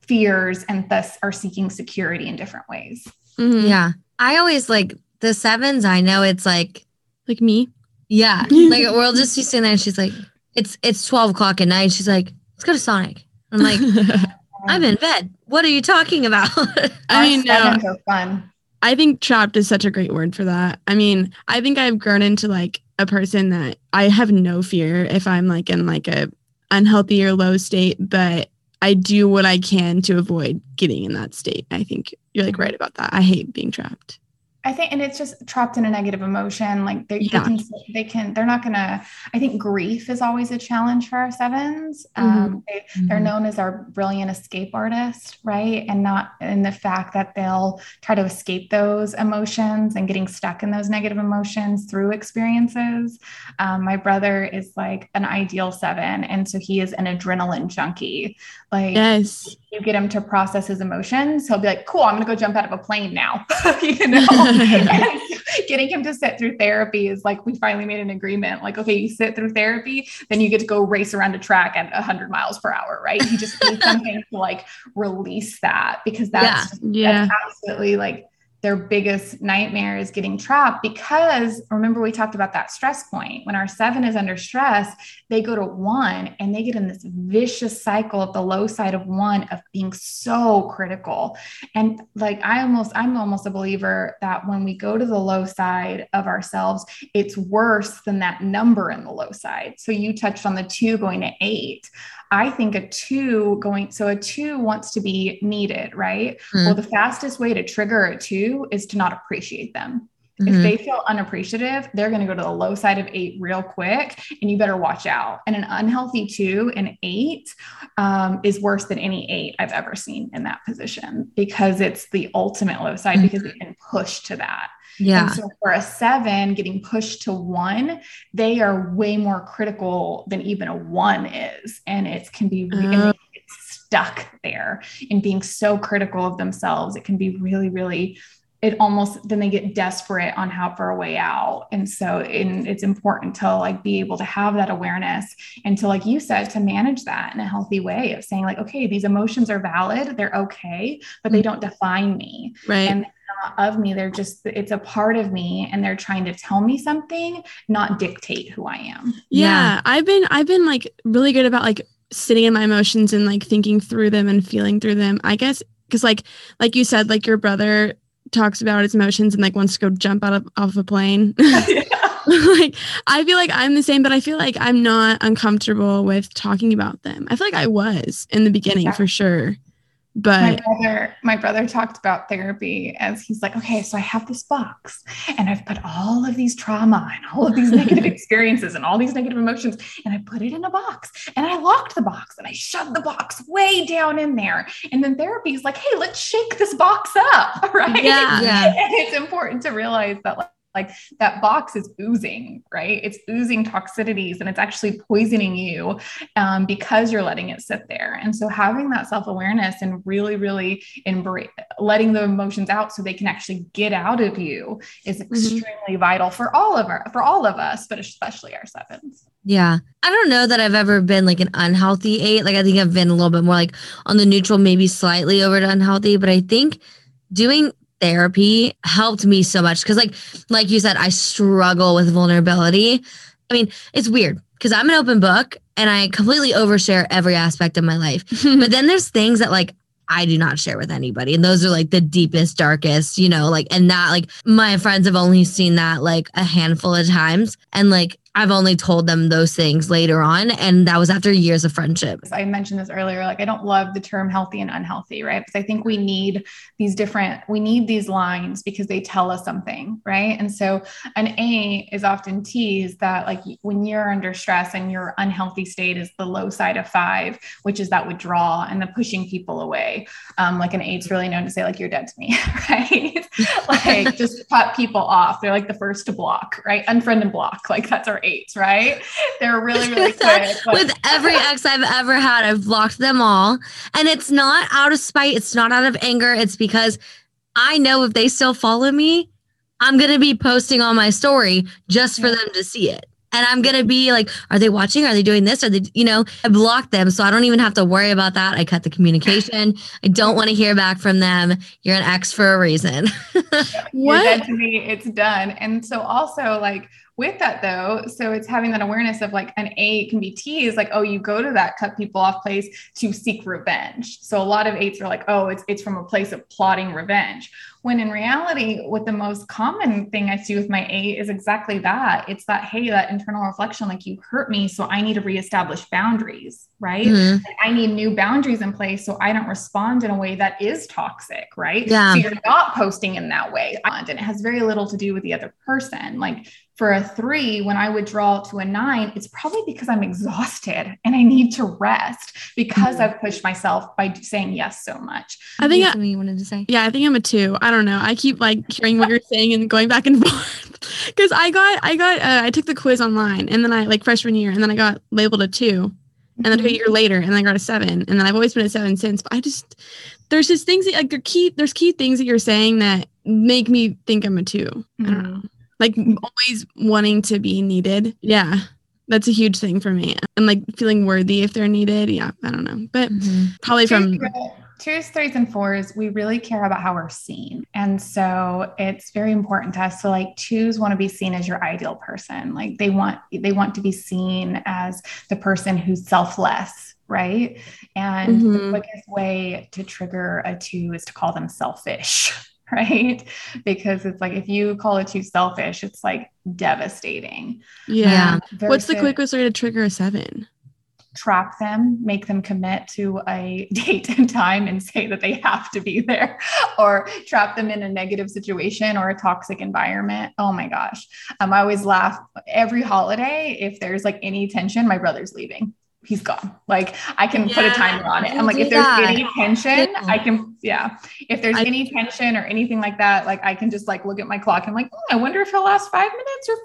fears and thus are seeking security in different ways. Mm-hmm. Yeah. I always like the sevens. I know it's like, like me. Yeah. like we'll just be sitting there and she's like, it's, it's 12 o'clock at night. She's like, let's go to Sonic. I'm like, I'm in bed. What are you talking about? I mean, no. So fun. I think trapped is such a great word for that. I mean, I think I've grown into like a person that I have no fear if I'm like in like a unhealthy or low state, but I do what I can to avoid getting in that state. I think you're like right about that. I hate being trapped. I think, and it's just trapped in a negative emotion. Like they, Yeah. they can, they can, they're not gonna. I think grief is always a challenge for our sevens. Um, they, they're known as our brilliant escape artist, right? And not in the fact that they'll try to escape those emotions and getting stuck in those negative emotions through experiences. Um, my brother is like an ideal seven, and so he is an adrenaline junkie. Like Yes. you get him to process his emotions, he'll be like, "Cool, I'm gonna go jump out of a plane now." you know, getting him to sit through therapy is like we finally made an agreement. Like, okay, you sit through therapy, then you get to go race around a track at 100 miles per hour, right? You just need something to like release that because that's Yeah. that's absolutely like their biggest nightmare is getting trapped because remember we talked about that stress point. When our seven is under stress they go to one and they get in this vicious cycle of the low side of one of being so critical. And like i almost i'm almost a believer that when we go to the low side of ourselves it's worse than that number in the low side. So you touched on the two going to eight I think a two going, so a two wants to be needed, right? Mm. Well, the fastest way to trigger a two is to not appreciate them. Mhm. If they feel unappreciative, they're going to go to the low side of eight real quick, and you better watch out. And an unhealthy two and eight um, is worse than any eight I've ever seen in that position because it's the ultimate low side because they've been pushed to that. Yeah. And so for a seven getting pushed to one, they are way more critical than even a one is. And it can be and Oh. stuck there in being so critical of themselves. It can be really, really it almost then they get desperate on how for a way out and so in, it's important to like be able to have that awareness and to like you said to manage that in a healthy way of saying like okay these emotions are valid they're okay but they mm-hmm. don't define me Right. and not of me they're just it's a part of me and they're trying to tell me something not dictate who i am yeah, Yeah. I've been I've been like really good about like sitting in my emotions and like thinking through them and feeling through them. I guess because like like you said, like your brother talks about his emotions and like wants to go jump out of off a plane. like I feel like I'm the same, but I feel like I'm not uncomfortable with talking about them. I feel like I was in the beginning Yeah. for sure. My But brother my brother talked about therapy as he's like okay so i have this box and i've put all of these trauma and all of these negative experiences and all these negative emotions and i put it in a box and i locked the box and i shoved the box way down in there and then therapy is like hey let's shake this box up right Yeah. Yeah. and it's important to realize that like, like that box is oozing, right? It's oozing toxicities and it's actually poisoning you um, because you're letting it sit there. And so having that self awareness and really, really embrace letting the emotions out so they can actually get out of you is extremely vital for all of our for all of us, but especially our sevens. Yeah. I don't know that I've ever been like an unhealthy eight. Like I think I've been a little bit more like on the neutral, maybe slightly over to unhealthy, but I think doing therapy helped me so much because like like you said, I struggle with vulnerability. I mean, it's weird because I'm an open book and I completely overshare every aspect of my life. but then there's things that like I do not share with anybody. And those are like the deepest, darkest, you know, like, and that like my friends have only seen that like a handful of times. And like I've only told them those things later on. And that was after years of friendship. I mentioned this earlier. Like, I don't love the term healthy and unhealthy, right? Because I think we need these different, we need these lines because they tell us something, right? And so an A is often teased that, like, when you're under stress and your unhealthy state is the low side of five, which is that withdrawal and the pushing people away. Um, like, an eight's really known to say, like, you're dead to me, right? like, just cut people off. They're like the first to block, right? Unfriend and block. Like, that's our eights, right? They're really, really quick. but- With every ex I've ever had, I've blocked them all. And it's not out of spite, it's not out of anger. It's because I know if they still follow me, I'm going to be posting on my story just for them to see it. And I'm going to be like, are they watching? Are they doing this? Are they, you know, I block them. So I don't even have to worry about that. I cut the communication. I don't want to hear back from them. You're an ex for a reason. you're What? dead to me it's done and so also like with that though, so it's having that awareness of like an a can be teased, like, oh, you go to that cut people off place to seek revenge. So a lot of eights are like, oh, it's it's from a place of plotting revenge. When in reality, what the most common thing I see with my eight is exactly that. It's that, hey, that internal reflection, like you hurt me, so I need to reestablish boundaries, right? Mhm. I need new boundaries in place so I don't respond in a way that is toxic, right? Yeah. So you're not posting in that way. And it has very little to do with the other person. Like for a three, when I would draw to a nine, it's probably because I'm exhausted and I need to rest because mm-hmm. I've pushed myself by saying yes so much. I think You I, something you wanted to say. Yeah, I think I'm a two. I don't know. I keep like hearing what you're saying and going back and forth because I got I got uh, I took the quiz online and then I like freshman year and then I got labeled a two and then a mm-hmm. year later and then I got a seven and then I've always been a seven since. But I just there's just things that like there key there's key things that you're saying that make me think I'm a 2 I don't mm-hmm. know. Like always wanting to be needed. Yeah. That's a huge thing for me. And like feeling worthy if they're needed. Yeah, I don't know. But Mhm. probably from Twos, twos, threes, and fours, we really care about how we're seen. And so it's very important to us. So like twos want to be seen as your ideal person. Like they want they want to be seen as the person who's selfless, right? And the Mhm. quickest way to trigger a two is to call them selfish. Right. Because it's like if you call it too selfish, it's like devastating. yeah. Yeah. What's the quickest way to trigger a seven? trap them, make them commit to a date and time and say that they have to be there, or trap them in a negative situation or a toxic environment. Oh my gosh. Um, I always laugh every holiday. If there's like any tension, my brother's leaving. He's gone. Like I can put a timer on it. I'm like, if there's that. any tension, Yeah. I can, yeah. If there's I- any tension or anything like that, like I can just like look at my clock. I'm like, "Hmm, I wonder if he'll last five minutes or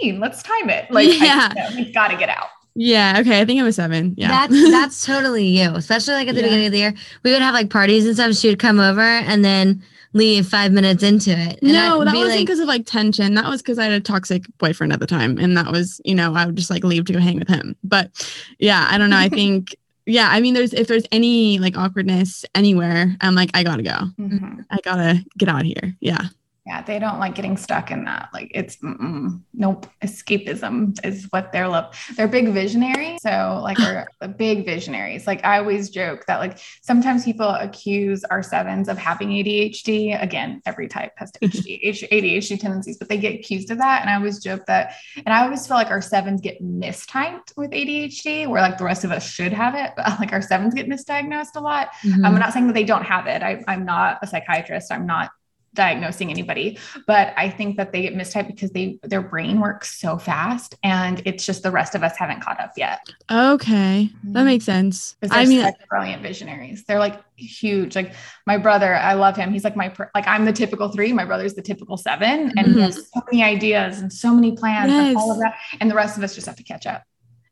15. Let's time it. Like, Yeah. I, we've got to get out. Yeah. Okay. I think I'm a seven. Yeah. That's that's totally you. Especially like at the Yeah. beginning of the year. We would have like parties and stuff. She would come over and then leave five minutes into it. And no, that wasn't like, because of like tension. That was because I had a toxic boyfriend at the time. And that was, you know, I would just like leave to go hang with him. But yeah, I don't know. I think, yeah, I mean, there's, if there's any like awkwardness anywhere, I'm like, I gotta go. Mhm. I gotta get out of here. Yeah. Yeah, they don't like getting stuck in that. Like it's mm-mm. nope. Escapism is what they're love. They're big visionaries. So like are big visionaries. Like I always joke that like sometimes people accuse our sevens of having ADHD. Again, every type has ADHD, ADHD tendencies, but they get accused of that. And I always joke that, and I always feel like our sevens get mistyped with ADHD, where like the rest of us should have it, but like our sevens get misdiagnosed a lot. mhm. I'm not saying that they don't have it. I, I'm not a psychiatrist. I'm not diagnosing anybody, but I think that they get mistyped because they their brain works so fast, and it's just the rest of us haven't caught up yet. Okay. That makes sense. They're I mean, brilliant visionaries. They're like huge. Like my brother, I love him. He's like my like I'm the typical three. My brother's the typical seven, and he has so many ideas and so many plans and all of that. And the rest of us just have to catch up.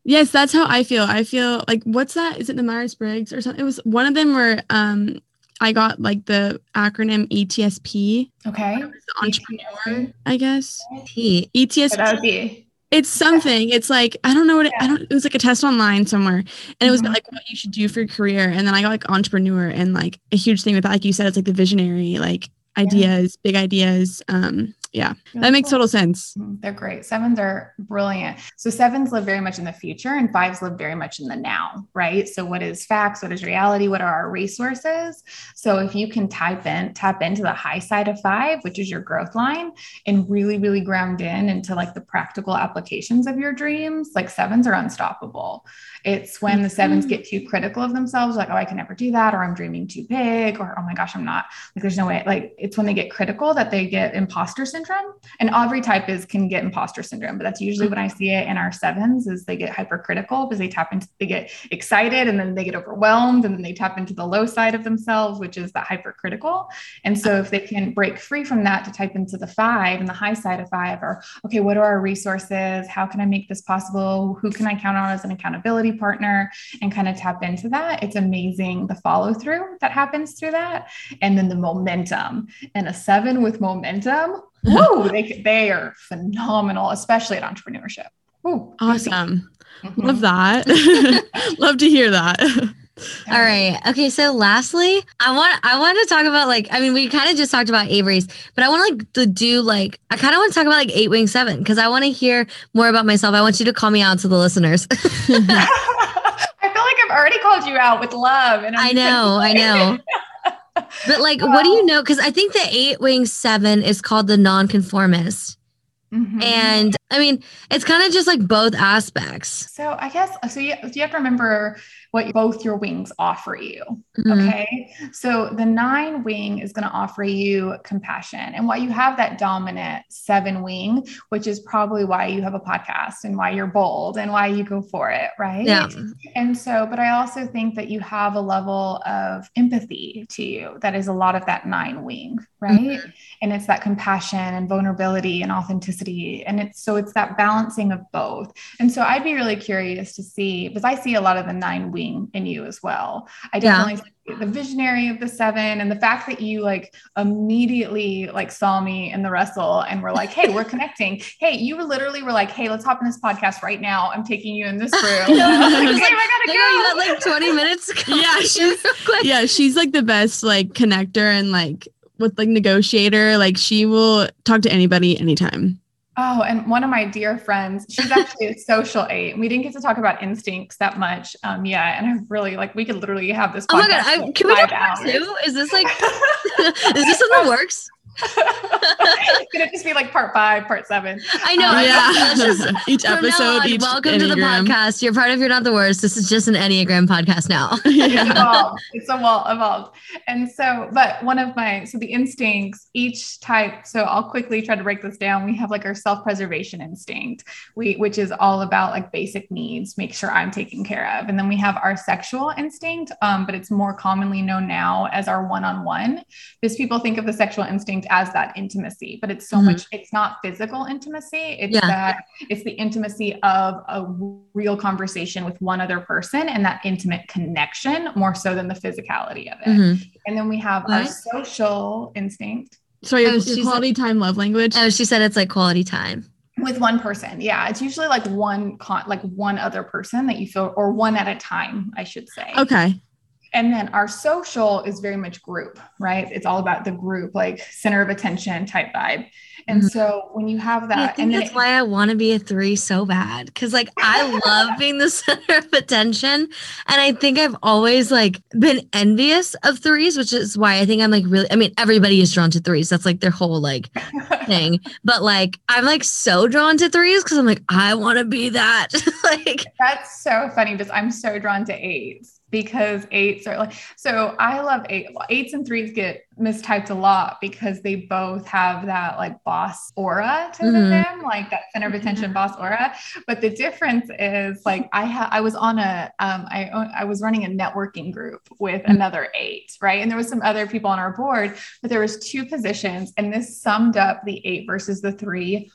yes, that's how I feel. I feel like, what's that? Is it the Myers Briggs or something? It was one of them where, um, I got like the acronym ETSP, Okay. entrepreneur, I guess. T. ETSP. So that would be It's something. It's like I don't know what it, I don't. It was like a test online somewhere, and it was Mhm. like what you should do for your career. And then I got like entrepreneur, and like a huge thing with that, like you said, it's like the visionary, like ideas, big ideas. Um, yeah, that makes total sense. Mhm, They're great. Sevens are brilliant. So sevens live very much in the future and fives live very much in the now, right? So what is facts? What is reality? What are our resources? So if you can type in, tap into the high side of five, which is your growth line, and really, really ground in into like the practical applications of your dreams, like sevens are unstoppable. It's when the sevens get too critical of themselves, like, oh, I can never do that, or I'm dreaming too big, or oh my gosh, I'm not like there's no way. Like it's when they get critical that they get imposter syndrome. And every type is can get imposter syndrome, but that's usually when I mm-hmm. see it in our sevens is they get hypercritical because they tap into they get excited and then they get overwhelmed and then they tap into the low side of themselves, which is that hypercritical. And so if they can break free from that to type into the five and the high side of five, or okay, what are our resources? How can I make this possible? Who can I count on as an accountability partner? And kind of tap into that. It's amazing the follow through that happens through that. And then the momentum. And a seven with momentum, whoa, they, they are phenomenal, especially at entrepreneurship. Woo, Awesome. Mhm. Love that. Love to hear that. All right. Okay. So lastly, I want I want to talk about like I mean we kind of just talked about Avery's, but I want to like to do like I kind of want to talk about like eight wing seven because I want to hear more about myself. I want you to call me out to the listeners. I feel like I've already called you out with love, and I'm I know, I know. But like, what do you know? Because I think the eight wing seven is called the nonconformist. Mhm. And I mean, it's kind of just like both aspects. So I guess so. You, so you have to remember what both your wings offer you. Mhm. Okay. So the nine wing is going to offer you compassion. And why you have that dominant seven wing, which is probably why you have a podcast and why you're bold and why you go for it. Right. Yeah. And so, but I also think that you have a level of empathy to you that is a lot of that nine wing. Right. And it's that compassion and vulnerability and authenticity. And it's so it's that balancing of both. And so I'd be really curious to see because I see a lot of the nine wing in you as well. I Yeah. definitely see the visionary of the seven and the fact that you like immediately like saw me in the wrestle and were like, hey, we're connecting. Hey, you literally were like, hey, let's hop in this podcast right now. I'm taking you in this room. I like, "Babe, I gotta girl, you got like 20 minutes. Yeah, she's- yeah, she's like the best like connector and like with like negotiator. Like she will talk to anybody anytime. Oh, and one of my dear friends, she's actually a social eight. We didn't get to talk about instincts that much um, yet. And I really like, we could literally have this Oh my god! I, can we do two? Is this like is this in the works? Could it just be like part five, part seven? I know. I- yeah, just- each episode, on, each welcome to the podcast. You're part of You're Not the Worst. This is just an Enneagram podcast now. It's yeah. evolved. It's evolved, evolved. And so, but one of my, so the instincts, each type, so I'll quickly try to break this down. We have like our self-preservation instinct, we, which is all about like basic needs, make sure I'm taken care of. And then we have our sexual instinct, um, but it's more commonly known now as our one-on-one because people think of the sexual instinct as that intimacy, but it's so Mhm. much, it's not physical intimacy. It's Yeah. that it's the intimacy of a real conversation with one other person and that intimate connection more so than the physicality of it. Mhm. And then we have our social instinct Sorry, Oh, your she's quality time love language. Oh, she said it's like quality time. with one person. Yeah, it's usually like one con- like one other person that you feel or one at a time, I should say. okay. And then our social is very much group, right? It's all about the group, like center of attention type vibe. And Mhm. so when you have that, I and that's it- why I want to be a three so bad. Cause like I love being the center of attention. And I think I've always like been envious of threes, which is why I think I'm like really, I mean, everybody is drawn to threes. That's like their whole like thing. But like I'm like so drawn to threes because I'm like, I want to be that. like That's so funny because I'm so drawn to eights because eights are like so I love eight eights and threes get mistyped a lot because they both have that like boss aura to Mhm. them like that center of attention boss aura. But the difference is like I ha- I was on a um I I was running a networking group with another eight right? And there was some other people on our board but there was two positions and this summed up the eight versus the three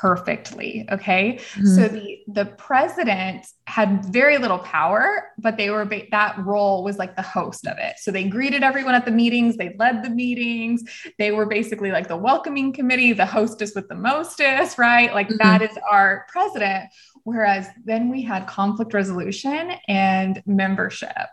perfectly okay so the the president had very little power, but they were that role was like the host of it. So they greeted everyone at the meetings, they led the meetings, they were basically like the welcoming committee, the hostess with the mostest, right? Like Mhm. that is our president. Whereas then we had conflict resolution and membership,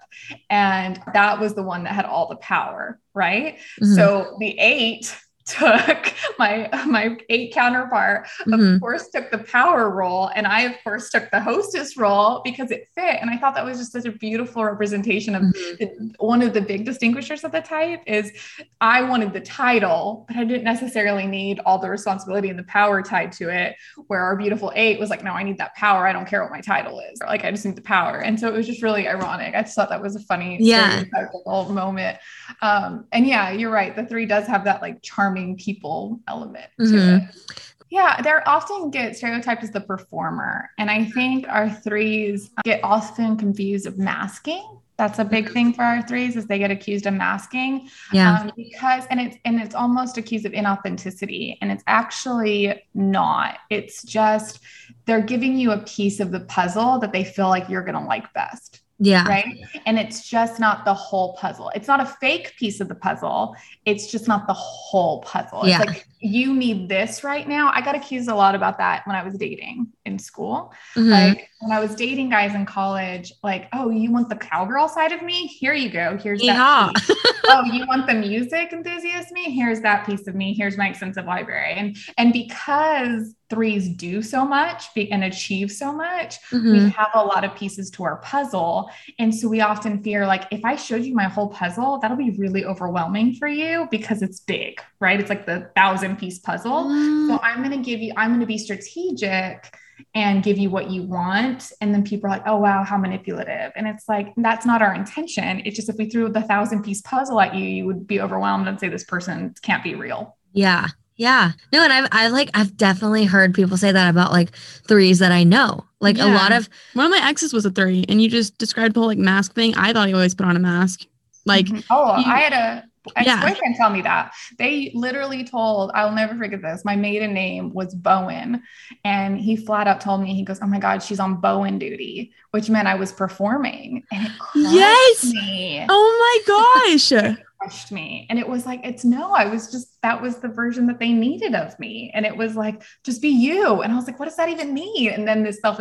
and that was the one that had all the power, right? Mhm. So the eight took my my eight counterpart Mhm. of course took the power role and i of course took the hostess role because it fit and i thought that was just such a beautiful representation of Mhm. the, one of the big distinguishers of the type is i wanted the title but i didn't necessarily need all the responsibility and the power tied to it where our beautiful eight was like no i need that power i don't care what my title is like i just need the power and so it was just really ironic i just thought that was a funny Yeah. moment um and yeah you're right the three does have that like charming people element Mhm. it yeah, they're often get stereotyped as the performer. And I think our threes get often confused of masking. That's a big thing for our threes is they get accused of masking. Yeah. Um, because and it's and it's almost accused of inauthenticity. And it's actually not. It's just they're giving you a piece of the puzzle that they feel like you're gonna like best yeah. right? And it's just not the whole puzzle. It's not a fake piece of the puzzle. It's just not the whole puzzle. Yeah. It's like you need this right now. I got accused a lot about that when I was dating in school. Mhm. Like when I was dating guys in college, like, oh, you want the cowgirl side of me? Here you go. Here's that. Yeehaw. piece. oh, you want the music enthusiast me? Here's that piece of me. Here's my extensive library. And and because threes do so much be- and achieve so much, we Mhm. have a lot of pieces to our puzzle. And so we often fear like if I showed you my whole puzzle, that'll be really overwhelming for you because it's big, right? It's like the thousand piece puzzle. So I'm going to give you, I'm going to be strategic and give you what you want. And then people are like, oh, wow, how manipulative. And it's like, that's not our intention. It's just if we threw the thousand piece puzzle at you, you would be overwhelmed and say, this person can't be real. Yeah. Yeah. No, and I've I've like I've definitely heard people say that about like threes that I know. Like a lot of One of my exes was a three, and you just described the whole like mask thing. I thought he always put on a mask. Like, Mhm. oh, you- I had a Yeah. ex-boyfriend tell me that. They literally told, I'll never forget this. My maiden name was Bowen. And he flat out told me, he goes, Oh my God, she's on Bowen duty, which meant I was performing. And it Yes! me. oh my gosh. crushed me. And it was like, it's no, I was just, that was the version that they needed of me. And it was like, just be you. And I was like, what does that even mean? And then this self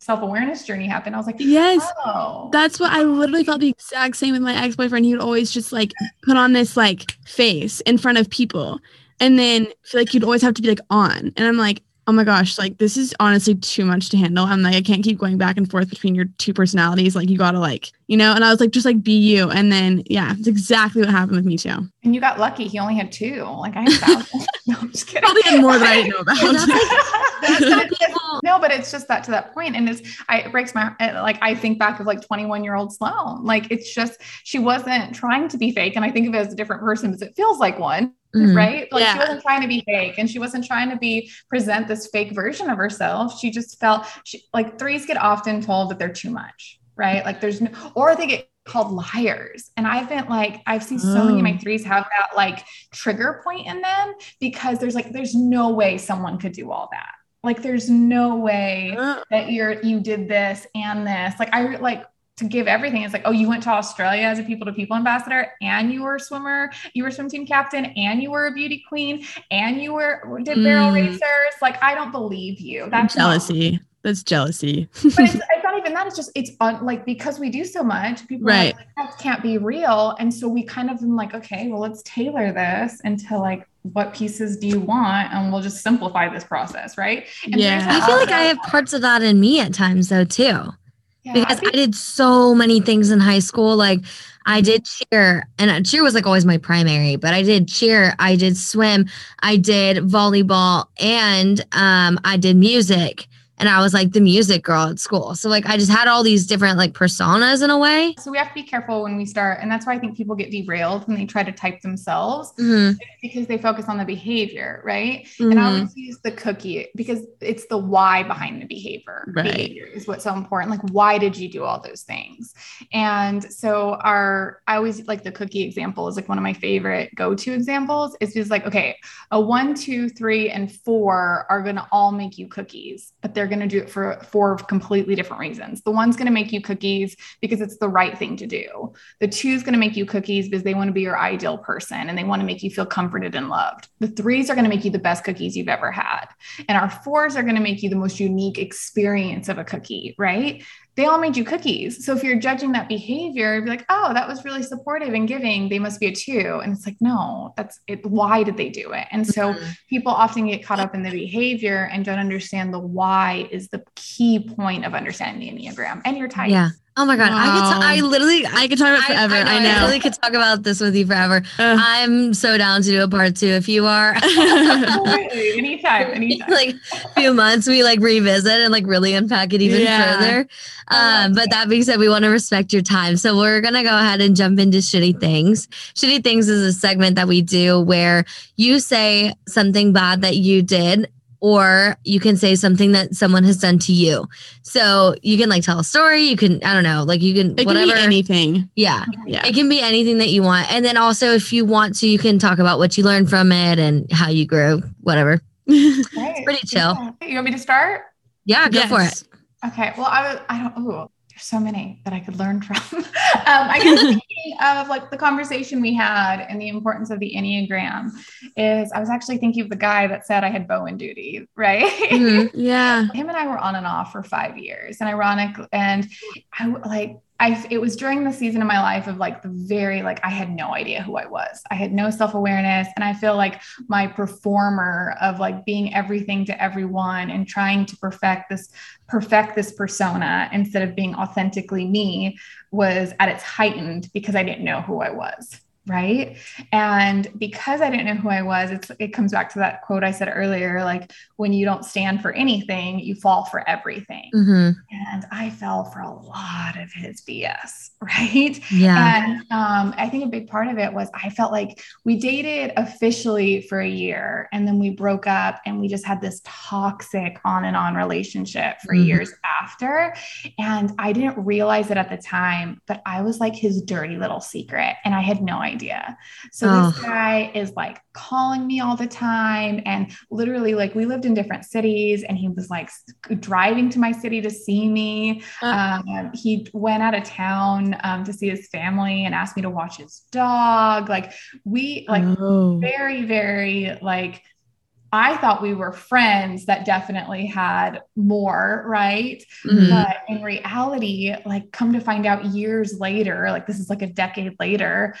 self awareness journey happened. I was like, yes. oh, That's what I literally felt the exact same with my ex boyfriend. He would always just like put on this like face in front of people. And then feel like you'd always have to be like on. And I'm like, oh my gosh, like this is honestly too much to handle. I'm like, I can't keep going back and forth between your two personalities. Like you gotta like, you know, and I was like, just like be you. And then yeah, it's exactly what happened with me too. and you got lucky. He only had two. Like I had no, I'm just kidding. Probably had more that I didn't know about. That's like- But some it's- people no, but it's just that to that point, and it's I it breaks my like I think back of like 21 year old Sloan. Like it's just she wasn't trying to be fake, and I think of it as a different person because it feels like one. Mhm. right? Like she wasn't trying to be fake and she wasn't trying to be present this fake version of herself. She just felt she, like threes get often told that they're too much, right? Like there's no, or they get called liars. And I've been like, I've seen so many of my Oh. threes have that like trigger point in them because there's like, there's no way someone could do all that. Like there's no way Uh, that you're you did this and this. Like I like to give everything. It's like, oh, you went to Australia as a people to people ambassador, and you were a swimmer, you were swim team captain, and you were a beauty queen, and you were did barrel Mm. racers. Like I don't believe you. That's not- jealousy. That's jealousy. but it's, it's not even that. It's just it's un, like because we do so much, people Right. like, that can't be real, and so we kind of am like, okay, well, let's tailor this into like what pieces do you want, and we'll just simplify this process, right? And Yeah. I feel like I have parts of that in me at times though too. Yeah, because think- I did so many things in high school. Like I did cheer, and uh, cheer was like always my primary. But I did cheer, I did swim, I did volleyball, and um, I did music. And I was like the music girl at school. So like I just had all these different like personas in a way. So we have to be careful when we start. And that's why I think people get derailed when they try to type themselves Mhm. because they focus on the behavior, right? And I Mhm. always use the cookie because it's the why behind the behavior. Right. Behavior is what's so important. Like, why did you do all those things? And so our, I always like the cookie example is like one of my favorite go-to examples. It's just like, okay, a one, two, three, and four are going to all make you cookies, but they're going to do it for four completely different reasons. The one's going to make you cookies because it's the right thing to do. The two's going to make you cookies because they want to be your ideal person and they want to make you feel comforted and loved. The threes are going to make you the best cookies you've ever had. And our fours are going to make you the most unique experience of a cookie, right? They all made you cookies. So if you're judging that behavior, you'd be like, oh, that was really supportive and giving. They must be a two. And it's like, no, that's it. Why did they do it? And so Mhm. people often get caught up in the behavior and don't understand the why is the key point of understanding the Enneagram and your type. Yeah. Oh my god. I could. T- I literally. I could talk about forever. I, I, know. I really could talk about this with you forever. Ugh. I'm so down to do a part two if you are. Absolutely. anytime, anytime. like a few months we like revisit and like really unpack it even Yeah. further um but that being said we want to respect your time so we're gonna go ahead and jump into shitty things shitty things is a segment that we do where you say something bad that you did or you can say something that someone has done to you so you can like tell a story you can i don't know like you can it can whatever be anything. yeah Yeah. it can be anything that you want and then also if you want to you can talk about what you learned from it and how you grew whatever Right. pretty chill. Yeah. You want me to start? yeah go for it Okay. Well, I I don't, oh, there's so many that I could learn from. um, I guess thinking of like the conversation we had and the importance of the Enneagram is I was actually thinking of the guy that said I had Bowen duty, right? Mhm. Yeah. Him and I were on and off for five years. And ironic, and I like I it was during the season of my life of like the very like I had no idea who I was. I had no self-awareness. And I feel like my performer of like being everything to everyone and trying to perfect this perfect this persona instead of being authentically me was at its heightened because I didn't know who I was. Right. And because I didn't know who I was, it's, it comes back to that quote I said earlier like, when you don't stand for anything, you fall for everything. Mhm. And I fell for a lot of his BS. Right. Yeah. And um, I think a big part of it was I felt like we dated officially for a year and then we broke up and we just had this toxic on and on relationship for Mhm. years after. And I didn't realize it at the time, but I was like his dirty little secret and I had no idea. So this Oh. guy is like calling me all the time and literally like we lived in different cities and he was like driving to my city to see me. Uh. Um, he went out of town um, to see his family and asked me to watch his dog. Like we like oh. very, very like I thought we were friends that definitely had more, right? Mhm. But in reality, like come to find out years later, like this is like a decade later,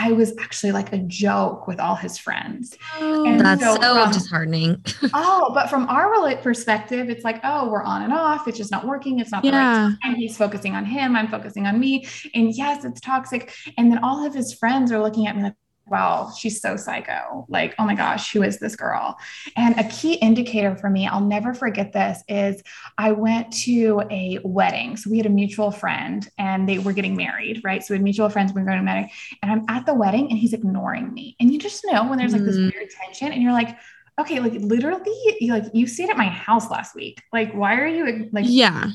I was actually like a joke with all his friends. And That's so so from- disheartening. Oh, but from our perspective, it's like, oh, we're on and off. It's just not working. It's not the right Yeah. time. He's focusing on him. I'm focusing on me. And yes, it's toxic. And then all of his friends are looking at me like, wow, she's so psycho. Like, oh my gosh, who is this girl? And a key indicator for me, I'll never forget this, is I went to a wedding. So we had a mutual friend and they were getting married, right? So we had mutual friends, we were going to wedding. And I'm at the wedding and he's ignoring me. And you just know when there's like this Mm. weird tension and you're like, okay, like literally, you like you stayed at my house last week. Like, why are you like Yeah.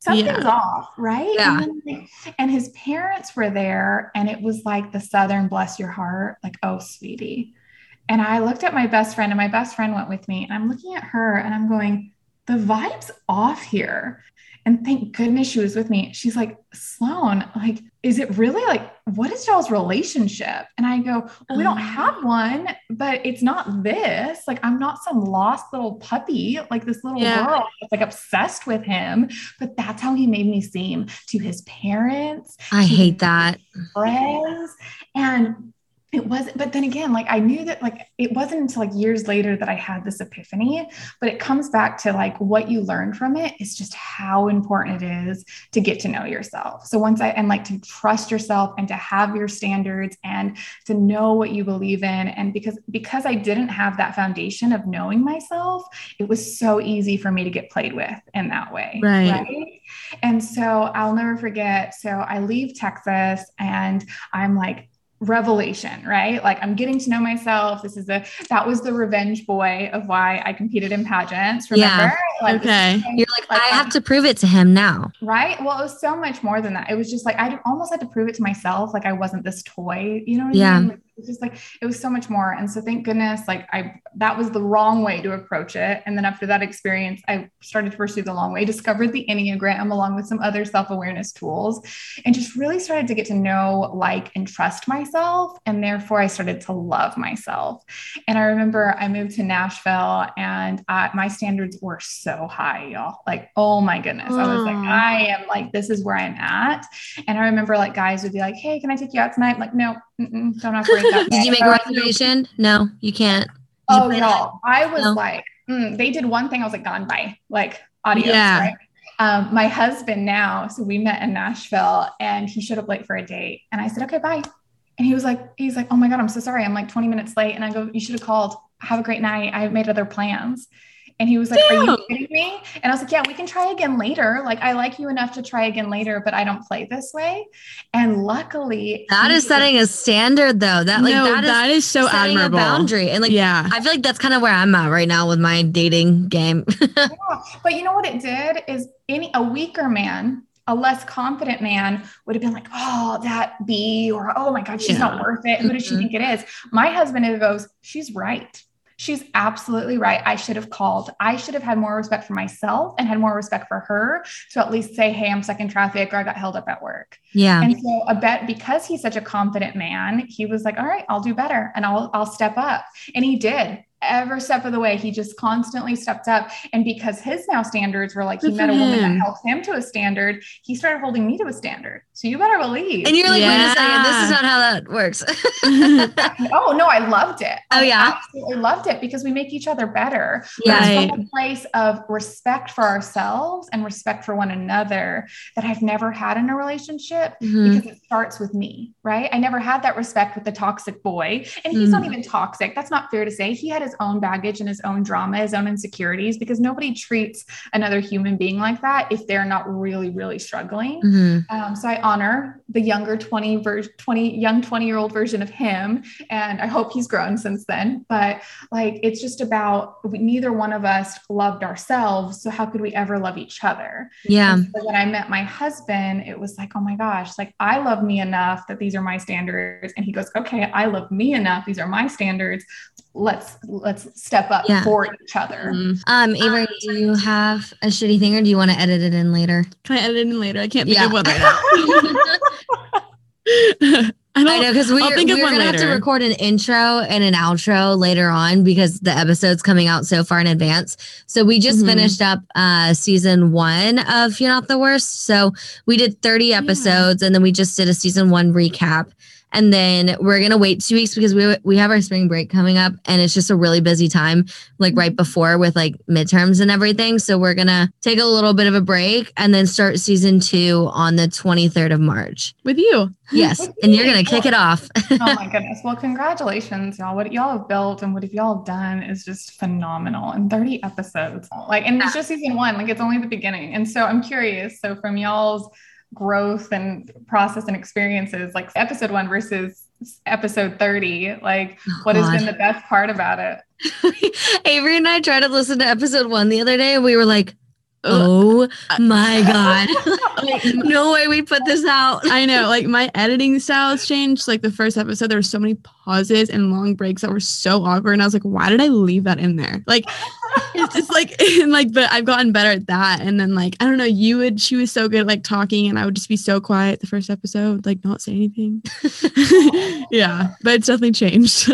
Something's Yeah. off, right? Yeah. And, then, and his parents were there, and it was like the Southern bless your heart, like, oh, sweetie. And I looked at my best friend, and my best friend went with me, and I'm looking at her and I'm going, the vibe's off here. And thank goodness she was with me. She's like, Sloan, like, is it really like, what is y'all's relationship? And I go, well, we don't uh-huh. have one, but it's not this. Like, I'm not some lost little puppy, like this little Yeah. girl that's like obsessed with him. But that's how he made me seem to his parents, I hate that. friends. And it wasn't, but then again, like I knew that like it wasn't until like years later that I had this epiphany, but it comes back to like what you learn from it is just how important it is to get to know yourself. So once I and like to trust yourself and to have your standards and to know what you believe in. And because because I didn't have that foundation of knowing myself, it was so easy for me to get played with in that way. Right. And so I'll never forget. So I leave Texas and I'm like, revelation, right? Like I'm getting to know myself. This is a that was the revenge boy of why I competed in pageants. Yeah. Remember? Like, Okay. You're like, Like, I um, have to prove it to him now. right? Well, it was so much more than that. It was just like I almost had to prove it to myself, like I wasn't this toy. You know what Yeah. I mean? Like, was just like it was so much more. And so thank goodness, like I that was the wrong way to approach it. And then after that experience, I started to pursue the long way, discovered the Enneagram along with some other self-awareness tools, and just really started to get to know, like, and trust myself. And therefore I started to love myself. And I remember I moved to Nashville and uh, my standards were so high, y'all. Like, oh my goodness. I was like, I am like, this is where I'm at. And I remember like guys would be like, hey, can I take you out tonight? I'm like, no, mm-mm, don't operate that Did you make a reservation? No, you can't. Did Oh, play no. I was No. like, mm, they did one thing. I was like, gone by, like, adios. Yeah. Right. Um, my husband now, so we met in Nashville and he showed up late for a date. And I said, okay, bye. And he was like, he's like, oh my God, I'm so sorry. I'm like 20 minutes late. And I go, you should have called. Have a great night. I made other plans. And he was like, Are you kidding me? And I was like, Yeah, we can try again later. Like, I like you enough to try again later, but I don't play this way. And luckily, that is he is setting a standard though. That like no, that is that is so admirable. a boundary. And like yeah. I feel like that's kind of where I'm at right now with my dating game. Yeah. But you know what it did is any a weaker man, a less confident man would have been like, oh, that B, or oh my God, she's not worth it. Who does she Mhm. think it is? My husband goes, she's right. She's absolutely right. I should have called. I should have had more respect for myself and had more respect for her to at least say, Hey, I'm stuck in traffic or I got held up at work. Yeah. And so I bet because he's such a confident man, he was like, all right, I'll do better and I'll, I'll step up. And he did every step of the way he just constantly stepped up and because his now standards were like he met a woman that helped him to a standard he started holding me to a standard so you better believe And you're like, wait a second, this is not how that works. oh no i loved it Oh, I yeah? absolutely loved it because we make each other better Yeah. It's from a place of respect for ourselves and respect for one another that i've never had in a relationship Mhm. because it starts with me, right? I never had that respect with the toxic boy. And he's not even toxic. That's not fair to say. He had his own baggage and his own drama, his own insecurities, because nobody treats another human being like that if they're not really, really struggling. Mhm. Um, so I honor the younger 20 version, 20 young 20 year old version of him. And I hope he's grown since then. But like, it's just about we, neither one of us loved ourselves. So how could we ever love each other? Yeah. So when I met my husband, it was like, oh my gosh, like I love me enough that these are my standards. And he goes, okay, I love me enough. These are my standards. Let's let's step up Yeah. for each other. Mm. Um, Avery, do you have a shitty thing or do you want to edit it in later? Can I edit it in later? I can't think Yeah. of one right now. I don't. I know because we're, think we're one gonna have to record an intro and an outro later on because the episode's coming out so far in advance. So we just Mhm. finished up uh season one of You're Not the Worst. So we did 30 episodes and then we just did a season one recap. And then we're gonna wait two weeks because we we have our spring break coming up and it's just a really busy time, like right before with like midterms and everything. So we're gonna take a little bit of a break and then start season two on the 23rd of March. with you. Yes. With And you're gonna kick it off. oh my goodness. Well, congratulations, y'all. What y'all have built and what have y'all done is just phenomenal. And 30 episodes. Like, and it's just season one, like it's only the beginning. And so I'm curious. So from y'all's growth and process and experiences, like episode one versus episode 30, like oh, what has been the best part about it? Avery and I tried to listen to episode one the other day and we were like, Uh, oh my God. Like, no way we put this out. I know, like my editing style has changed. Like the first episode, there were so many pauses and long breaks that were so awkward, and I was like, "Why did I leave that in there?" Like, it's just like, and like, but I've gotten better at that. And then like, I don't know, you would, she was so good at like talking, and I would just be so quiet the first episode, like not say anything. yeah, but it's definitely changed.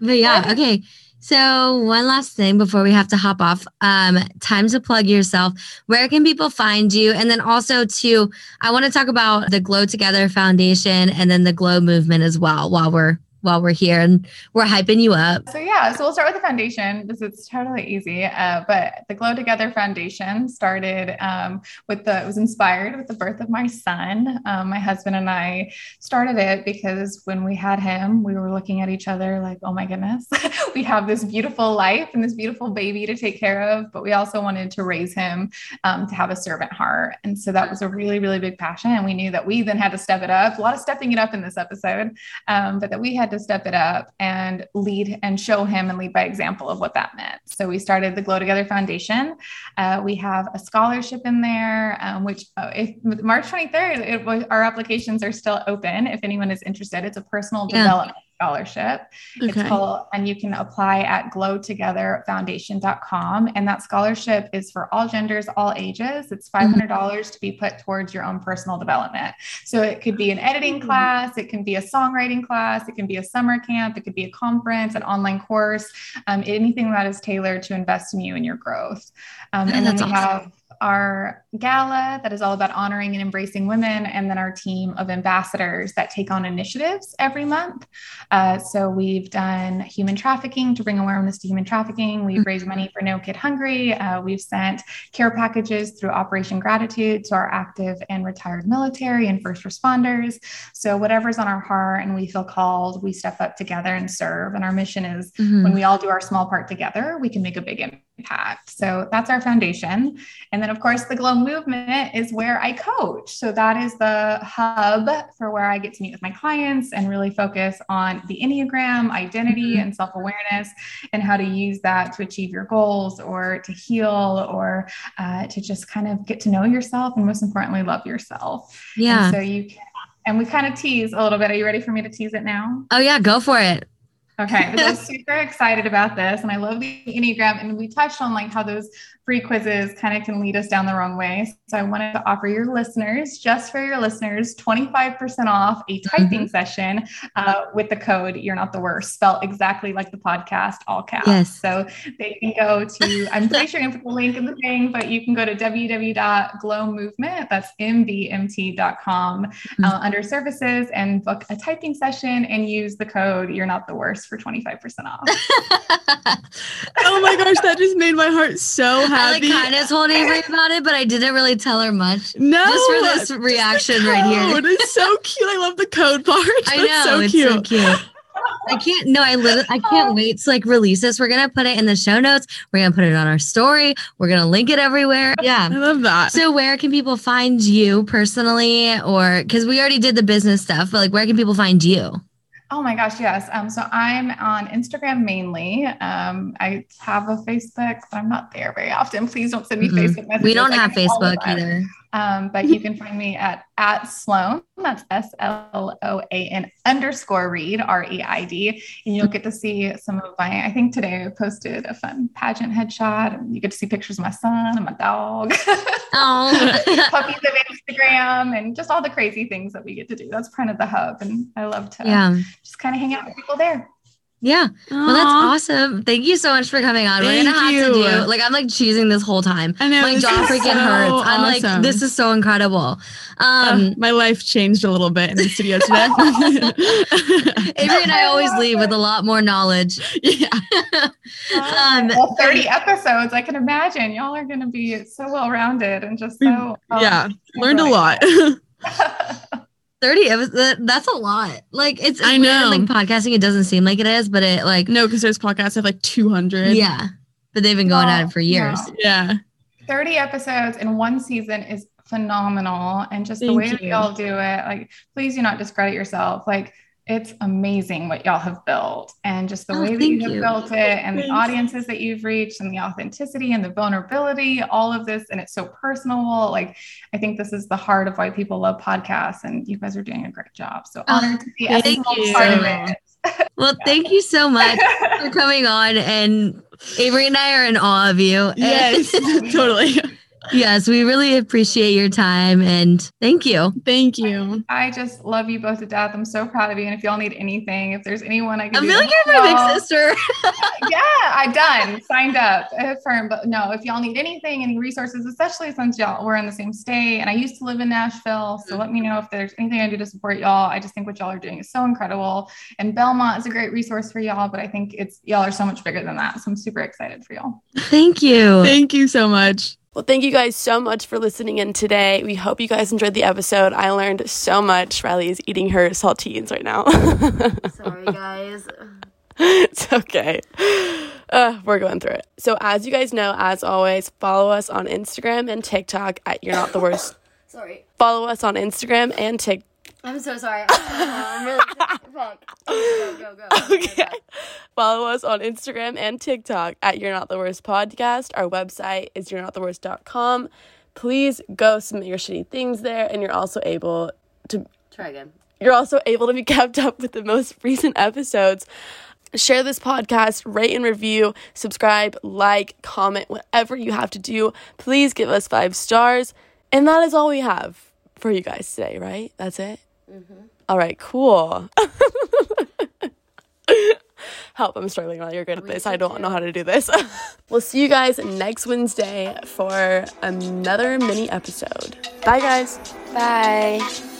But yeah, okay. So one last thing before we have to hop off. Um, time to plug yourself. Where can people find you? And then also too, I want to talk about the Glow Together Foundation and then the Glow movement as well while we're while we're here and we're hyping you up. So yeah, so we'll start with the foundation because it's totally easy. Uh, but the Glow Together Foundation started um, with the it was inspired with the birth of my son. Um, my husband and I started it because when we had him, we were looking at each other like, oh my goodness, we have this beautiful life and this beautiful baby to take care of, but we also wanted to raise him um, to have a servant heart. And so that was a really really big passion, and we knew that we then had to step it up. A lot of stepping it up in this episode, um, but that we had to step it up and lead and show him and lead by example of what that meant. So we started the Glow Together Foundation. Uh, we have a scholarship in there, um, which uh, if March 23rd, it our applications are still open. If anyone is interested, it's a personal Yeah. development scholarship. Okay. It's called, and you can apply at glowtogetherfoundation.com. And that scholarship is for all genders, all ages. It's $500 to be put towards your own personal development. So it could be an editing class, it can be a songwriting class, it can be a summer camp, it could be a conference, an online course, um, anything that is tailored to invest in you and your growth. Um, Oh, and then we awesome. have our gala that is all about honoring and embracing women, and then our team of ambassadors that take on initiatives every month. Uh, so we've done human trafficking to bring awareness to human trafficking. We've raised money for No Kid Hungry. Uh, we've sent care packages through Operation Gratitude to our active and retired military and first responders. So whatever's on our heart and we feel called, we step up together and serve. And our mission is Mhm. when we all do our small part together, we can make a big impact. So that's our foundation. And then, of course, the Glow Movement is where I coach. So that is the hub for where I get to meet with my clients and really focus on the Enneagram, identity, Mhm. and self awareness, and how to use that to achieve your goals or to heal or uh, to just kind of get to know yourself and, most importantly, love yourself. Yeah. And so you can, and we kind of tease a little bit. Are you ready for me to tease it now? Oh yeah, go for it. Okay, but I'm super excited about this, and I love the Enneagram. And we touched on like how those free quizzes kind of can lead us down the wrong way. So I wanted to offer your listeners, just for your listeners, 25% off a typing mm-hmm. session uh, with the code "You're Not the Worst," spelled exactly like the podcast, all caps. Yes. So they can go to. I'm pretty sure you can put the link in the thing, but you can go to www.glowmovement. That's mvmt.com mm-hmm. uh, under services and book a typing session and use the code "You're Not the Worst." for 25% off. oh my gosh, that just made my heart so happy. I like kind of told Avery about it, but I didn't really tell her much. No. Just for this reaction right here. It's so cute. I love the code part. I know. So it's cute. so cute. I can't no, I literally I can't wait to like release this. We're gonna put it in the show notes. We're gonna put it on our story. We're gonna link it everywhere. Yeah. I love that. So where can people find you personally or because we already did the business stuff, but like where can people find you? Oh my gosh, yes. Um, so I'm on Instagram mainly. Um, I have a Facebook, but I'm not there very often. Please don't send me mm-hmm. Facebook messages. We don't have Facebook either. Um, but you can find me at at Sloan. That's S L O A N underscore Reid R E I D, and you'll get to see some of my. I think today I posted a fun pageant headshot, and you get to see pictures of my son and my dog. Oh, puppies of Instagram, and just all the crazy things that we get to do. That's kind of the hub, and I love to yeah. just kind of hang out with people there. Yeah. Aww. Well, that's awesome. Thank you so much for coming on. Thank We're gonna have you. to do like I'm like cheesing this this whole time. I know my jaw freaking so hurts. I'm like, this is so incredible. Um, uh, my life changed a little bit in the studio today. Avery and I always leave with a lot more knowledge. Yeah. um, well, 30 episodes. I can imagine y'all are gonna be so well rounded and just so um, yeah, learned a lot. 30 that's a lot. Like it's, i know. like podcasting it doesn't seem like it is but it like no because there's podcasts of like 200 yeah but they've been going no, at it for years. no. yeah. 30 episodes in one season is phenomenal and just Thank the way you. that y'all do it like please do not discredit yourself. Like it's amazing what y'all have built and just the oh, way that you have you. built it and Thanks. the audiences that you've reached and the authenticity and the vulnerability, all of this. And it's so personal. Like, I think this is the heart of why people love podcasts, and you guys are doing a great job. So oh, honored to be a part of it. Well, yeah. thank you so much for coming on. And Avery and I are in awe of you. Yes, totally yes, we really appreciate your time and thank you. Thank you. I just love you both to death. I'm so proud of you. And if y'all need anything, if there's anyone I can, I feel like you're my big sister. yeah, I'm done, signed up, firm. But no, if y'all need anything, any resources, especially since y'all we're in the same state, and I used to live in Nashville, so let me know if there's anything I do to support y'all. I just think what y'all are doing is so incredible, and Belmont is a great resource for y'all. But I think it's y'all are so much bigger than that, so I'm super excited for y'all. Thank you. Thank you so much. Well, thank you guys so much for listening in today. We hope you guys enjoyed the episode. I learned so much. Riley is eating her saltines right now. Sorry, guys. it's okay. Uh, we're going through it. So, as you guys know, as always, follow us on Instagram and TikTok at You're Not the Worst. Sorry. Follow us on Instagram and TikTok. I'm so sorry. I'm really fuck. Go, go, go. Okay. Follow us on Instagram and TikTok at You're Not the Worst Podcast. Our website is you're not the worst.com. Please go submit your shitty things there, and you're also able to try again. You're also able to be kept up with the most recent episodes. Share this podcast, rate and review, subscribe, like, comment, whatever you have to do. Please give us five stars. And that is all we have for you guys today, right? That's it? Mm-hmm. All right, cool. Help, I'm struggling while you're good at this. I don't know how to do this. we'll see you guys next Wednesday for another mini episode. Bye, guys. Bye.